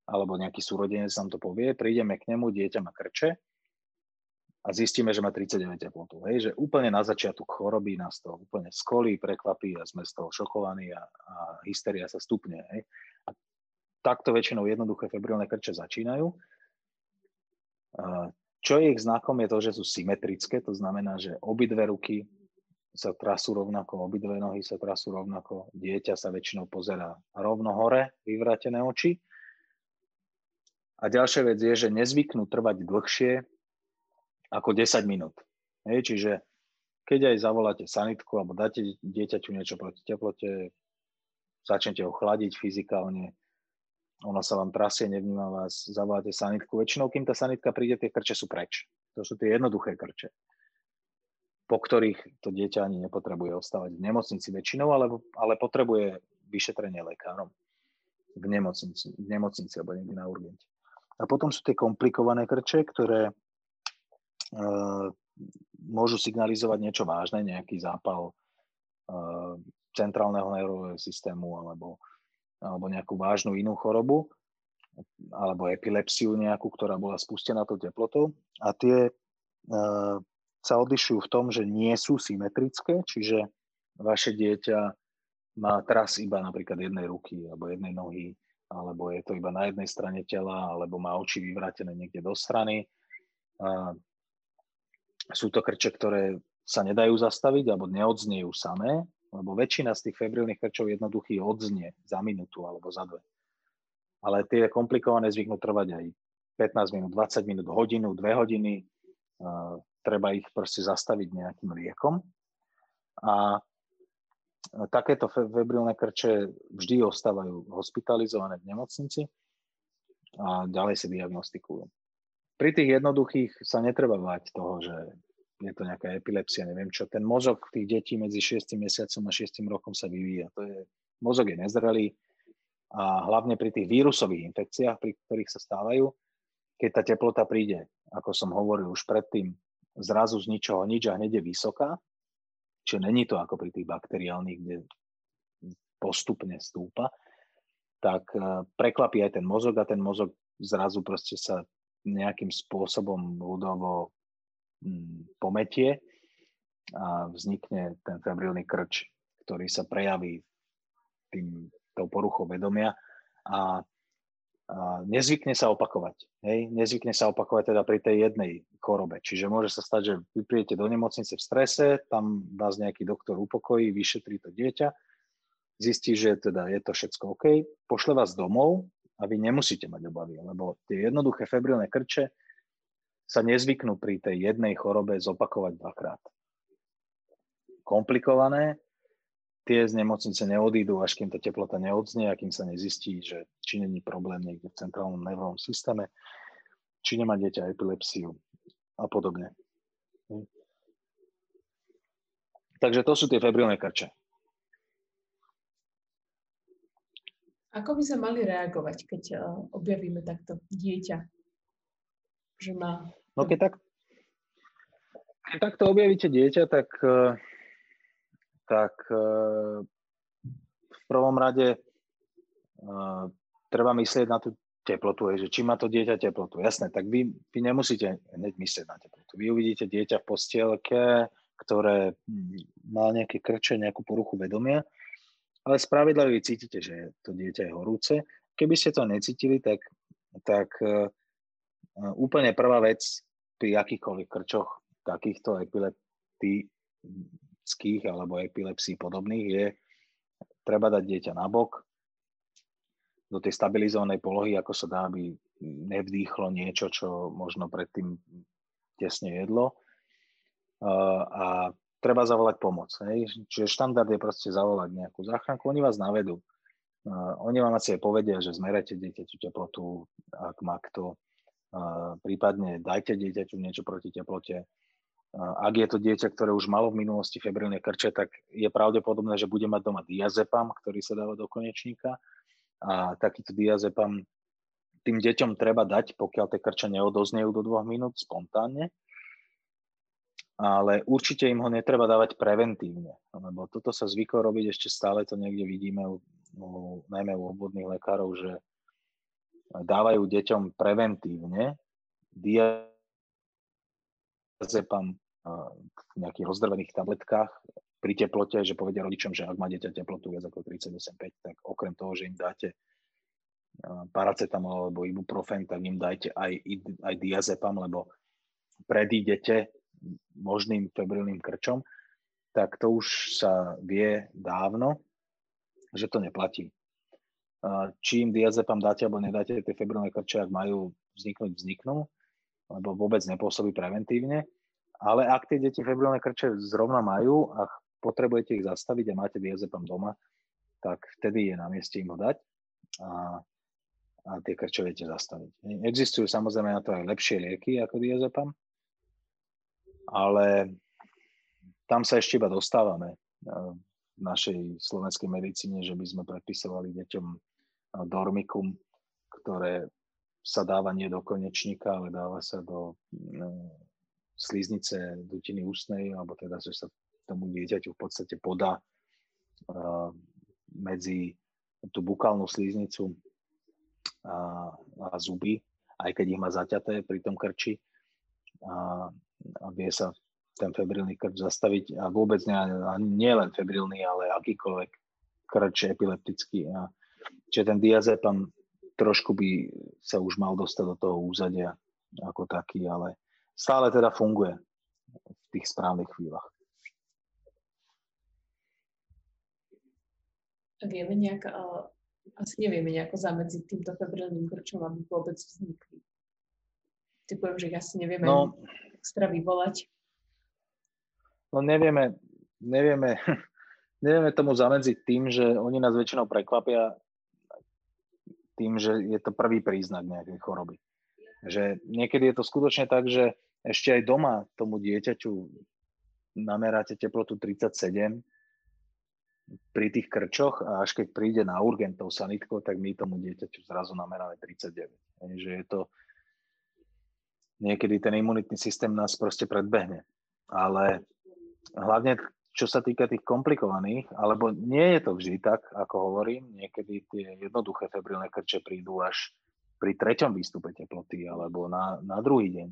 alebo nejaký súrodenec nám to povie, prídeme k nemu, dieťa má krče a zistíme, že má 39 teplotu. Hej, že úplne na začiatok choroby nás to úplne skolí, prekvapí a sme z toho šokovaní a, a hysteria sa stupne. Hej. A takto väčšinou jednoduché febrilné krče začínajú. Čo je ich znakom je to, že sú symetrické, to znamená, že obidve ruky sa trasú rovnako, obidve nohy sa trasú rovnako, dieťa sa väčšinou pozerá rovno hore, vyvrátené oči. A ďalšia vec je, že nezvyknú trvať dlhšie ako 10 minút. Hej, čiže keď aj zavoláte sanitku alebo dáte dieťaťu niečo proti teplote, začnete ho chladiť fyzikálne, ono sa vám trasie, nevníma vás, zavoláte sanitku. Väčšinou, kým tá sanitka príde, tie krče sú preč. To sú tie jednoduché krče, po ktorých to dieťa ani nepotrebuje ostávať v nemocnici väčšinou, ale, ale potrebuje vyšetrenie lekárom v nemocnici, v nemocnici alebo niekde na urgente. A potom sú tie komplikované krče, ktoré môžu signalizovať niečo vážne, nejaký zápal centrálneho nervového systému alebo, alebo nejakú vážnu inú chorobu alebo epilepsiu nejakú, ktorá bola spustená tou teplotou. A tie sa odlišujú v tom, že nie sú symetrické, čiže vaše dieťa má tras iba napríklad jednej ruky alebo jednej nohy, alebo je to iba na jednej strane tela, alebo má oči vyvrátené niekde do strany sú to krče, ktoré sa nedajú zastaviť alebo neodznejú samé, lebo väčšina z tých febrilných krčov jednoduchých odznie za minútu alebo za dve. Ale tie komplikované zvyknú trvať aj 15 minút, 20 minút, hodinu, dve hodiny. Treba ich proste zastaviť nejakým liekom. A takéto febrilné krče vždy ostávajú hospitalizované v nemocnici a ďalej sa diagnostikujú pri tých jednoduchých sa netreba báť toho, že je to nejaká epilepsia, neviem čo. Ten mozog tých detí medzi 6 mesiacom a 6 rokom sa vyvíja. To je, mozog je nezrelý a hlavne pri tých vírusových infekciách, pri ktorých sa stávajú, keď tá teplota príde, ako som hovoril už predtým, zrazu z ničoho nič a hneď je vysoká, čiže není to ako pri tých bakteriálnych, kde postupne stúpa, tak eh, prekvapí aj ten mozog a ten mozog zrazu proste sa nejakým spôsobom ľudovo mm, pometie a vznikne ten febrilný krč, ktorý sa prejaví tým, tou poruchou vedomia. A a nezvykne sa opakovať. Hej? Nezvykne sa opakovať teda pri tej jednej chorobe. Čiže môže sa stať, že vy príjete do nemocnice v strese, tam vás nejaký doktor upokojí, vyšetrí to dieťa, zistí, že teda je to všetko OK, pošle vás domov a vy nemusíte mať obavy, lebo tie jednoduché febrilné krče sa nezvyknú pri tej jednej chorobe zopakovať dvakrát. Komplikované, tie z nemocnice neodídu, až kým tá teplota neodznie a kým sa nezistí, že či není problém niekde v centrálnom nervovom systéme, či nemá dieťa epilepsiu a podobne. Takže to sú tie febrilné krče. Ako by sa mali reagovať, keď eh, objavíme takto dieťa, že má... No keď tak, keď takto objavíte dieťa, tak uh, tak e, v prvom rade treba myslieť na tú teplotu, že či má to dieťa teplotu. Jasné, tak vy, vy nemusíte hneď myslieť na teplotu. Vy uvidíte dieťa v postielke, ktoré hm, má nejaké krče, nejakú poruchu vedomia, ale spravidla vy cítite, že to dieťa je horúce. Keby ste to necítili, tak, tak uh, úplne prvá vec pri akýchkoľvek krčoch takýchto epileptických alebo epilepsii podobných je treba dať dieťa na bok do tej stabilizovanej polohy, ako sa dá, aby nevdýchlo niečo, čo možno predtým tesne jedlo. A treba zavolať pomoc. Hej. Čiže štandard je proste zavolať nejakú záchranku. Oni vás navedú. Oni vám asi aj povedia, že zmerajte dieťaťu teplotu, ak má kto. Prípadne dajte dieťaťu niečo proti teplote ak je to dieťa, ktoré už malo v minulosti febrilné krče, tak je pravdepodobné, že bude mať doma diazepam, ktorý sa dáva do konečníka. A takýto diazepam tým deťom treba dať, pokiaľ tie krče neodoznejú do dvoch minút spontánne. Ale určite im ho netreba dávať preventívne, lebo toto sa zvyklo robiť, ešte stále to niekde vidíme, u, u, najmä u obvodných lekárov, že dávajú deťom preventívne diazepam v nejakých rozdrvených tabletkách pri teplote, že povedia rodičom, že ak má dieťa teplotu viac ako 38,5, tak okrem toho, že im dáte paracetamol alebo ibuprofen, tak im dajte aj, aj diazepam, lebo predídete možným febrilným krčom, tak to už sa vie dávno, že to neplatí. Či im diazepam dáte alebo nedáte, tie febrilné krče, ak majú vzniknúť, vzniknú, lebo vôbec nepôsobí preventívne. Ale ak tie deti febrilné krče zrovna majú a potrebujete ich zastaviť a máte diazepam doma, tak vtedy je na mieste im ho dať a, a tie krče viete zastaviť. Existujú samozrejme na to aj lepšie lieky ako diazepam, ale tam sa ešte iba dostávame e, v našej slovenskej medicíne, že by sme predpisovali deťom e, dormikum, ktoré sa dáva nie do konečníka, ale dáva sa do e, sliznice dutiny ústnej, alebo teda, že sa tomu dieťaťu v podstate podá medzi tú bukálnu sliznicu a, a zuby, aj keď ich má zaťaté pri tom krči. A, a vie sa ten febrilný krč zastaviť a vôbec nie, nie len febrilný, ale akýkoľvek krč epileptický. A, čiže ten diazepam trošku by sa už mal dostať do toho úzadia ako taký, ale stále teda funguje v tých správnych chvíľach. Vieme nejak, asi nevieme nejako zamedziť týmto febrilným krčom, aby vôbec vznikli. Typujem, že asi nevieme no, extra vyvolať. No nevieme, nevieme, [laughs] nevieme tomu zamedziť tým, že oni nás väčšinou prekvapia tým, že je to prvý príznak nejakej choroby. Že niekedy je to skutočne tak, že ešte aj doma tomu dieťaťu nameráte teplotu 37 pri tých krčoch a až keď príde na urgentov sanitkou, tak my tomu dieťaťu zrazu nameráme 39. Že je to niekedy ten imunitný systém nás proste predbehne. Ale hlavne čo sa týka tých komplikovaných, alebo nie je to vždy tak, ako hovorím, niekedy tie jednoduché febrilné krče prídu až pri treťom výstupe teploty alebo na, na druhý deň.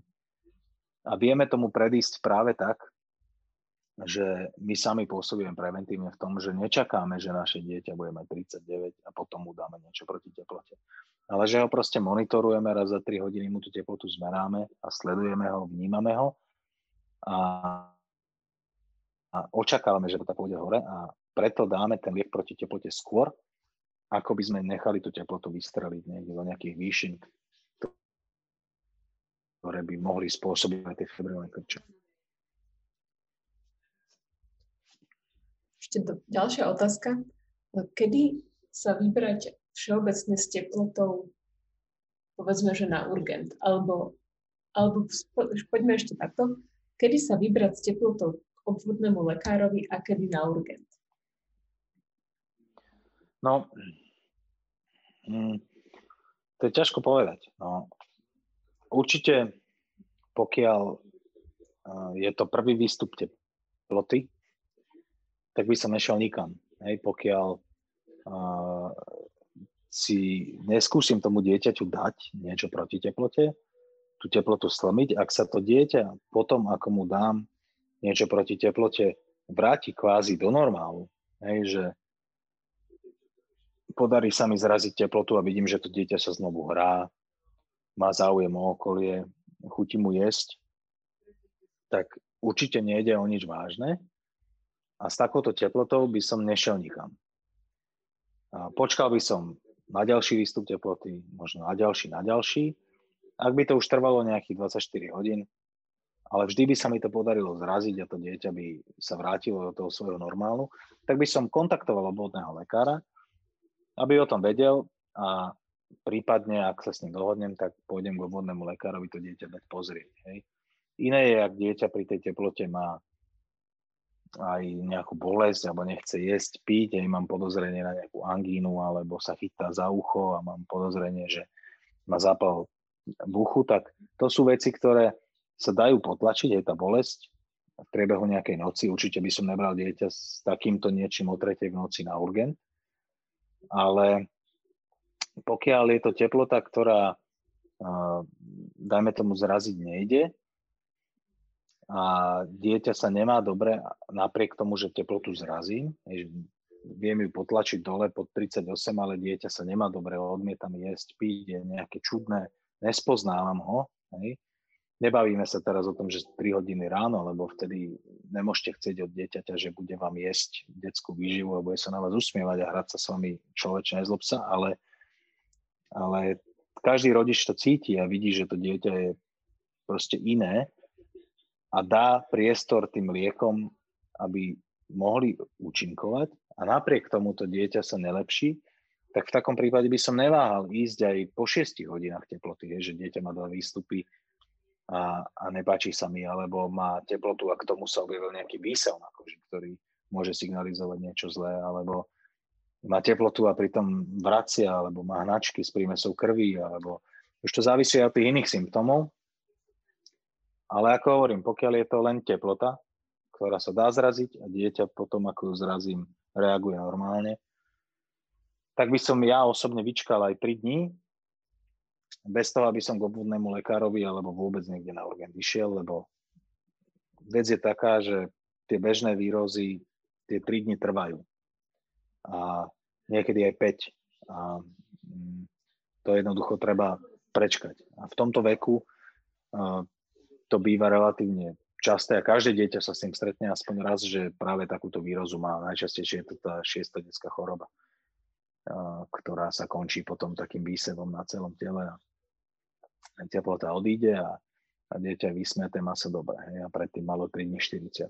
A vieme tomu predísť práve tak, že my sami pôsobíme preventívne v tom, že nečakáme, že naše dieťa bude mať 39 a potom mu dáme niečo proti teplote. Ale že ho proste monitorujeme, raz za 3 hodiny mu tú teplotu zmeráme a sledujeme ho, vnímame ho a, a očakávame, že to pôjde hore a preto dáme ten liek proti teplote skôr, ako by sme nechali tú teplotu vystreliť niekde do nejakých výšin, ktoré by mohli spôsobiť aj tie febrilné krče. Ešte do, ďalšia otázka. Kedy sa vybrať všeobecne s teplotou, povedzme, že na urgent? Alebo, alebo poďme ešte takto. Kedy sa vybrať s teplotou k obvodnému lekárovi a kedy na urgent? No, hm, to je ťažko povedať. No, určite, pokiaľ uh, je to prvý výstup teploty, tak by som nešiel nikam. Hej, pokiaľ uh, si neskúsim tomu dieťaťu dať niečo proti teplote, tú teplotu slmiť, ak sa to dieťa potom, ako mu dám niečo proti teplote, vráti kvázi do normálu, hej, že podarí sa mi zraziť teplotu a vidím, že to dieťa sa znovu hrá, má záujem o okolie, chutí mu jesť, tak určite nejde o nič vážne, a s takouto teplotou by som nešiel nikam. Počkal by som na ďalší výstup teploty, možno na ďalší, na ďalší. Ak by to už trvalo nejakých 24 hodín, ale vždy by sa mi to podarilo zraziť a to dieťa by sa vrátilo do toho svojho normálu, tak by som kontaktoval obvodného lekára, aby o tom vedel a prípadne, ak sa s ním dohodnem, tak pôjdem k obvodnému lekárovi to dieťa dať pozrieť. Hej. Iné je, ak dieťa pri tej teplote má aj nejakú bolesť alebo nechce jesť, piť, aj mám podozrenie na nejakú angínu alebo sa chytá za ucho a mám podozrenie, že má zápal v uchu, tak to sú veci, ktoré sa dajú potlačiť, aj tá bolesť v priebehu nejakej noci. Určite by som nebral dieťa s takýmto niečím o tretej v noci na urgent. Ale pokiaľ je to teplota, ktorá, dajme tomu, zraziť nejde, a dieťa sa nemá dobre napriek tomu, že teplotu zrazím, viem ju potlačiť dole pod 38, ale dieťa sa nemá dobre, odmietam jesť, piť, je nejaké čudné, nespoznávam ho. Hej. Nebavíme sa teraz o tom, že 3 hodiny ráno, lebo vtedy nemôžete chcieť od dieťaťa, že bude vám jesť detskú výživu a bude sa na vás usmievať a hrať sa s vami človeče, nezlob sa, ale, ale každý rodič to cíti a vidí, že to dieťa je proste iné a dá priestor tým liekom, aby mohli účinkovať. A napriek tomu to dieťa sa nelepší, tak v takom prípade by som neváhal ísť aj po 6 hodinách teploty, že dieťa má dva výstupy a, a nepáči sa mi, alebo má teplotu a k tomu sa objavil nejaký výsev na koži, ktorý môže signalizovať niečo zlé, alebo má teplotu a pritom vracia, alebo má hnačky s prímesou krvi, alebo už to závisí od tých iných symptómov, ale ako hovorím, pokiaľ je to len teplota, ktorá sa dá zraziť a dieťa potom, ako ju zrazím, reaguje normálne, tak by som ja osobne vyčkal aj 3 dní, bez toho, aby som k obvodnému lekárovi alebo vôbec niekde na orgán vyšiel, lebo vec je taká, že tie bežné výrozy tie 3 dní trvajú. A niekedy aj 5. A mm, to jednoducho treba prečkať. A v tomto veku to býva relatívne časté a každé dieťa sa s tým stretne aspoň raz, že práve takúto výrozu má. Najčastejšie je to tá šiesta detská choroba, ktorá sa končí potom takým výsevom na celom tele a teplota odíde a, a dieťa vysmiaté, má sa dobre. Hej, a predtým malo 3 dní 40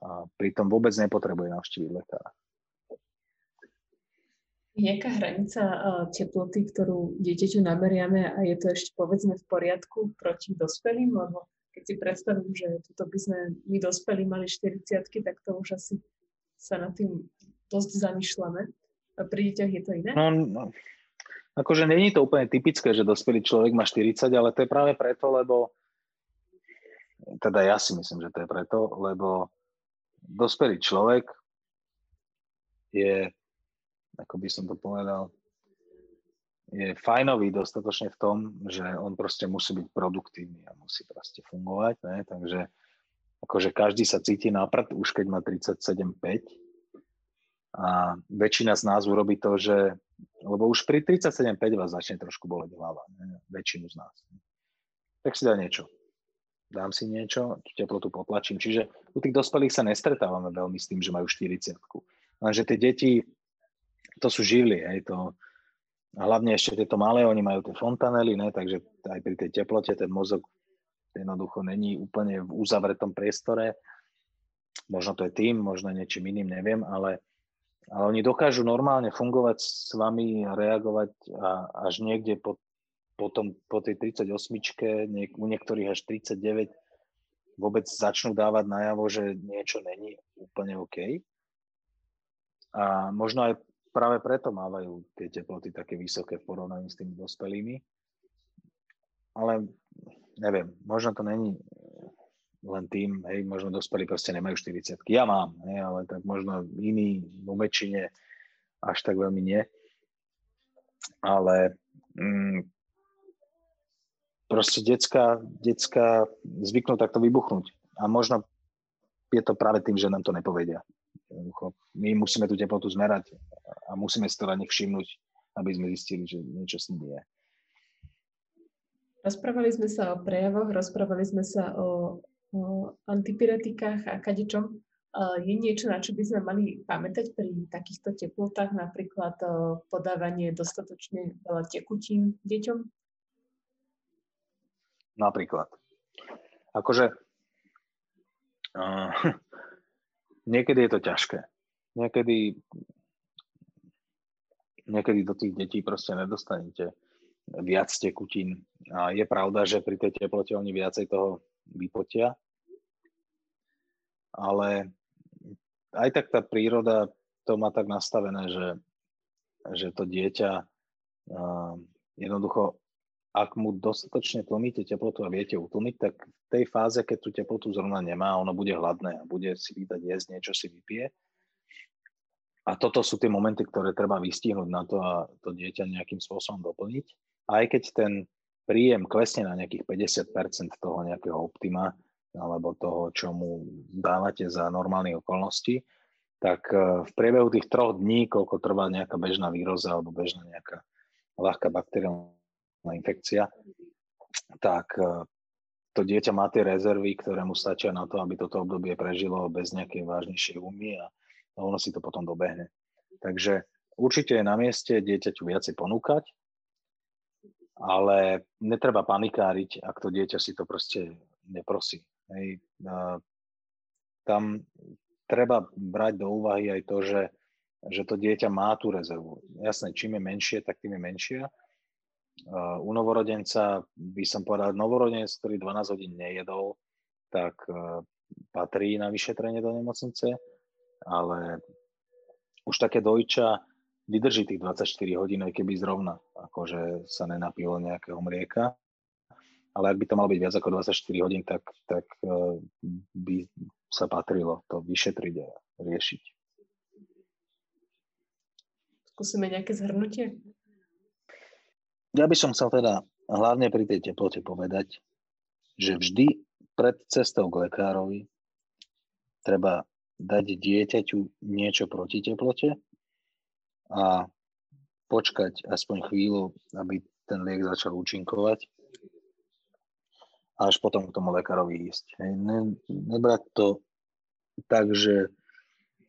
A pritom vôbec nepotrebuje navštíviť lekára. Jaká hranica teploty, ktorú dieťaťu nameriame a je to ešte povedzme v poriadku proti dospelým? Lebo keď si predstavím, že toto by sme my dospelí mali 40 tak to už asi sa nad tým dosť zamýšľame. A pri deťoch je to iné? No, no. Akože není to úplne typické, že dospelý človek má 40, ale to je práve preto, lebo teda ja si myslím, že to je preto, lebo dospelý človek je ako by som to povedal, je fajnový dostatočne v tom, že on proste musí byť produktívny a musí proste fungovať, ne? takže akože každý sa cíti na prd, už keď má 37,5. A väčšina z nás urobí to, že, lebo už pri 37,5 vás začne trošku boleť hlava, ne? väčšinu z nás. Tak si dá niečo. Dám si niečo, teplotu potlačím. Čiže u tých dospelých sa nestretávame veľmi s tým, že majú 40 Lenže tie deti, to sú živly, hej, to, hlavne ešte tieto malé, oni majú tie fontanely, ne, takže aj pri tej teplote ten mozog jednoducho není úplne v uzavretom priestore. Možno to je tým, možno niečím iným, neviem, ale, ale oni dokážu normálne fungovať s vami a reagovať a až niekde po, potom, po tej 38 niek- u niektorých až 39 vôbec začnú dávať najavo, že niečo není úplne OK. A možno aj práve preto mávajú tie teploty také vysoké v porovnaní s tými dospelými. Ale neviem, možno to není len tým, hej, možno dospelí proste nemajú 40 Ja mám, hej, ale tak možno iní vo väčšine až tak veľmi nie. Ale mm, proste decka, decka zvyknú takto vybuchnúť. A možno je to práve tým, že nám to nepovedia. My musíme tú teplotu zmerať a musíme si to na nich všimnúť, aby sme zistili, že niečo s nimi je. Rozprávali sme sa o prejavoch, rozprávali sme sa o, o antipyretikách a kadečom. Je niečo, na čo by sme mali pamätať pri takýchto teplotách, napríklad podávanie dostatočne veľa tekutín deťom? Napríklad. Akože uh, niekedy je to ťažké. Niekedy niekedy do tých detí proste nedostanete viac tekutín. A je pravda, že pri tej teplote oni viacej toho vypotia. Ale aj tak tá príroda to má tak nastavené, že, že to dieťa uh, jednoducho, ak mu dostatočne tlmíte teplotu a viete utlmiť, tak v tej fáze, keď tú teplotu zrovna nemá, ono bude hladné a bude si vydať jesť, niečo si vypije. A toto sú tie momenty, ktoré treba vystihnúť na to a to dieťa nejakým spôsobom doplniť aj keď ten príjem klesne na nejakých 50% toho nejakého optima, alebo toho, čo mu dávate za normálnych okolností, tak e, v priebehu tých troch dní, koľko trvá nejaká bežná výroza alebo bežná nejaká ľahká bakteriálna infekcia, tak e, to dieťa má tie rezervy, ktoré mu stačia na to, aby toto obdobie prežilo bez nejakej vážnejšej úmy a ono si to potom dobehne. Takže určite je na mieste dieťaťu viacej ponúkať, ale netreba panikáriť, ak to dieťa si to proste neprosí. Hej. Tam treba brať do úvahy aj to, že, že to dieťa má tú rezervu. Jasné, čím je menšie, tak tým je menšia. U novorodenca by som povedal, novorodenec, ktorý 12 hodín nejedol, tak patrí na vyšetrenie do nemocnice, ale už také dojča, vydrží tých 24 hodín, aj keby zrovna akože sa nenapilo nejakého mlieka. Ale ak by to malo byť viac ako 24 hodín, tak, tak e, by sa patrilo to vyšetriť a riešiť. Skúsime nejaké zhrnutie? Ja by som chcel teda hlavne pri tej teplote povedať, že vždy pred cestou k lekárovi treba dať dieťaťu niečo proti teplote, a počkať aspoň chvíľu, aby ten liek začal účinkovať a až potom k tomu lekárovi ísť. Ne, nebrať to tak, že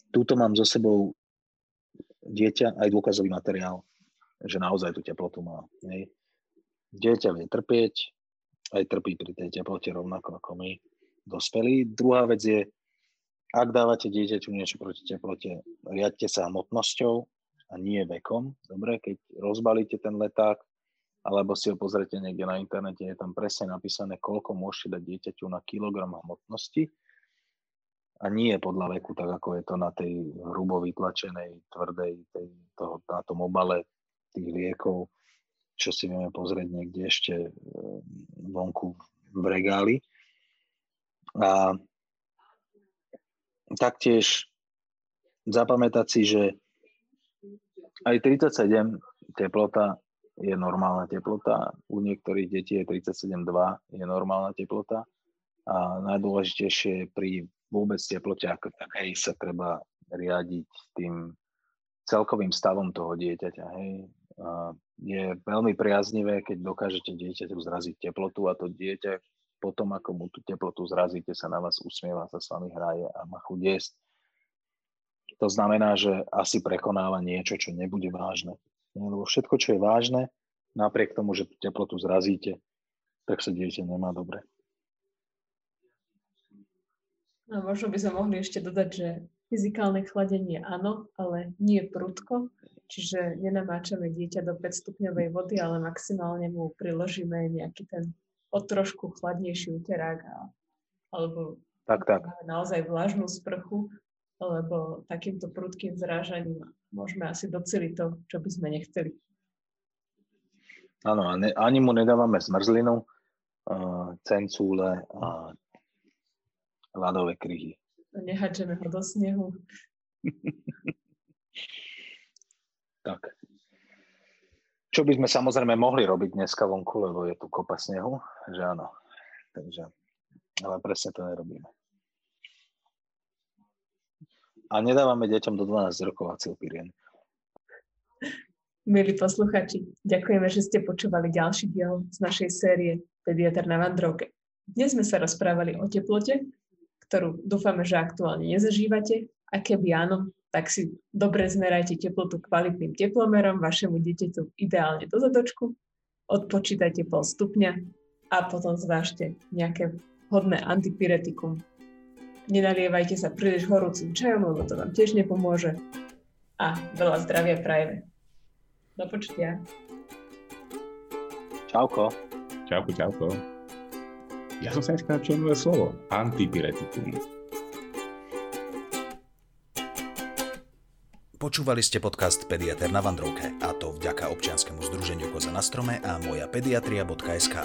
túto mám so sebou dieťa aj dôkazový materiál, že naozaj tú teplotu má. Hej. Dieťa vie trpieť, aj trpí pri tej teplote rovnako ako my, dospelí. Druhá vec je, ak dávate dieťaťu niečo proti teplote, riadte sa hmotnosťou, a nie vekom. Dobre, keď rozbalíte ten leták, alebo si ho pozrete niekde na internete, je tam presne napísané, koľko môžete dať dieťaťu na kilogram hmotnosti a nie podľa veku, tak ako je to na tej hrubo vytlačenej, tvrdej, tej, toho, na tom obale tých liekov, čo si vieme pozrieť niekde ešte e, vonku v regáli. A taktiež zapamätať si, že aj 37 teplota je normálna teplota. U niektorých detí je 37,2 je normálna teplota. A najdôležitejšie pri vôbec teplote ako takej sa treba riadiť tým celkovým stavom toho dieťaťa. Hej. Je veľmi priaznivé, keď dokážete dieťaťu zraziť teplotu a to dieťa potom, ako mu tú teplotu zrazíte, sa na vás usmieva, sa s vami hraje a má chuť jesť. To znamená, že asi prekonáva niečo, čo nebude vážne. Lebo všetko, čo je vážne, napriek tomu, že tú teplotu zrazíte, tak sa dieťa nemá dobre. No, možno by sme mohli ešte dodať, že fyzikálne chladenie áno, ale nie prudko, čiže nenamáčame dieťa do 5 stupňovej vody, ale maximálne mu priložíme nejaký ten o trošku chladnejší uterák a, alebo tak, tak. naozaj vlažnú sprchu, lebo takýmto prudkým zrážaním môžeme asi doceliť to, čo by sme nechceli. Áno, ani mu nedávame zmrzlinu, uh, cencúle a ľadové kryhy. Nehadžeme ho do snehu. [laughs] tak. Čo by sme samozrejme mohli robiť dneska vonku, lebo je tu kopa snehu, že áno. Takže, ale presne to nerobíme. A nedávame deťom do 12 rokov acylpirien. Milí posluchači, ďakujeme, že ste počúvali ďalší diel z našej série Pediatr na vandrovke. Dnes sme sa rozprávali o teplote, ktorú dúfame, že aktuálne nezažívate a keby áno, tak si dobre zmerajte teplotu kvalitným teplomerom vašemu dieťaťu ideálne do zadočku, odpočítajte pol stupňa a potom zvážte nejaké hodné antipyretikum. Nenalievajte sa príliš horúcim čajom, lebo to vám tiež nepomôže. A veľa zdravia prajeme. Do počutia. Čauko. Čauko, čauko. Ja som sa dneska nové slovo. Antipyretikum. Počúvali ste podcast Pediater na Vandrovke a to vďaka občianskému združeniu Koza na strome a moja pediatria.sk.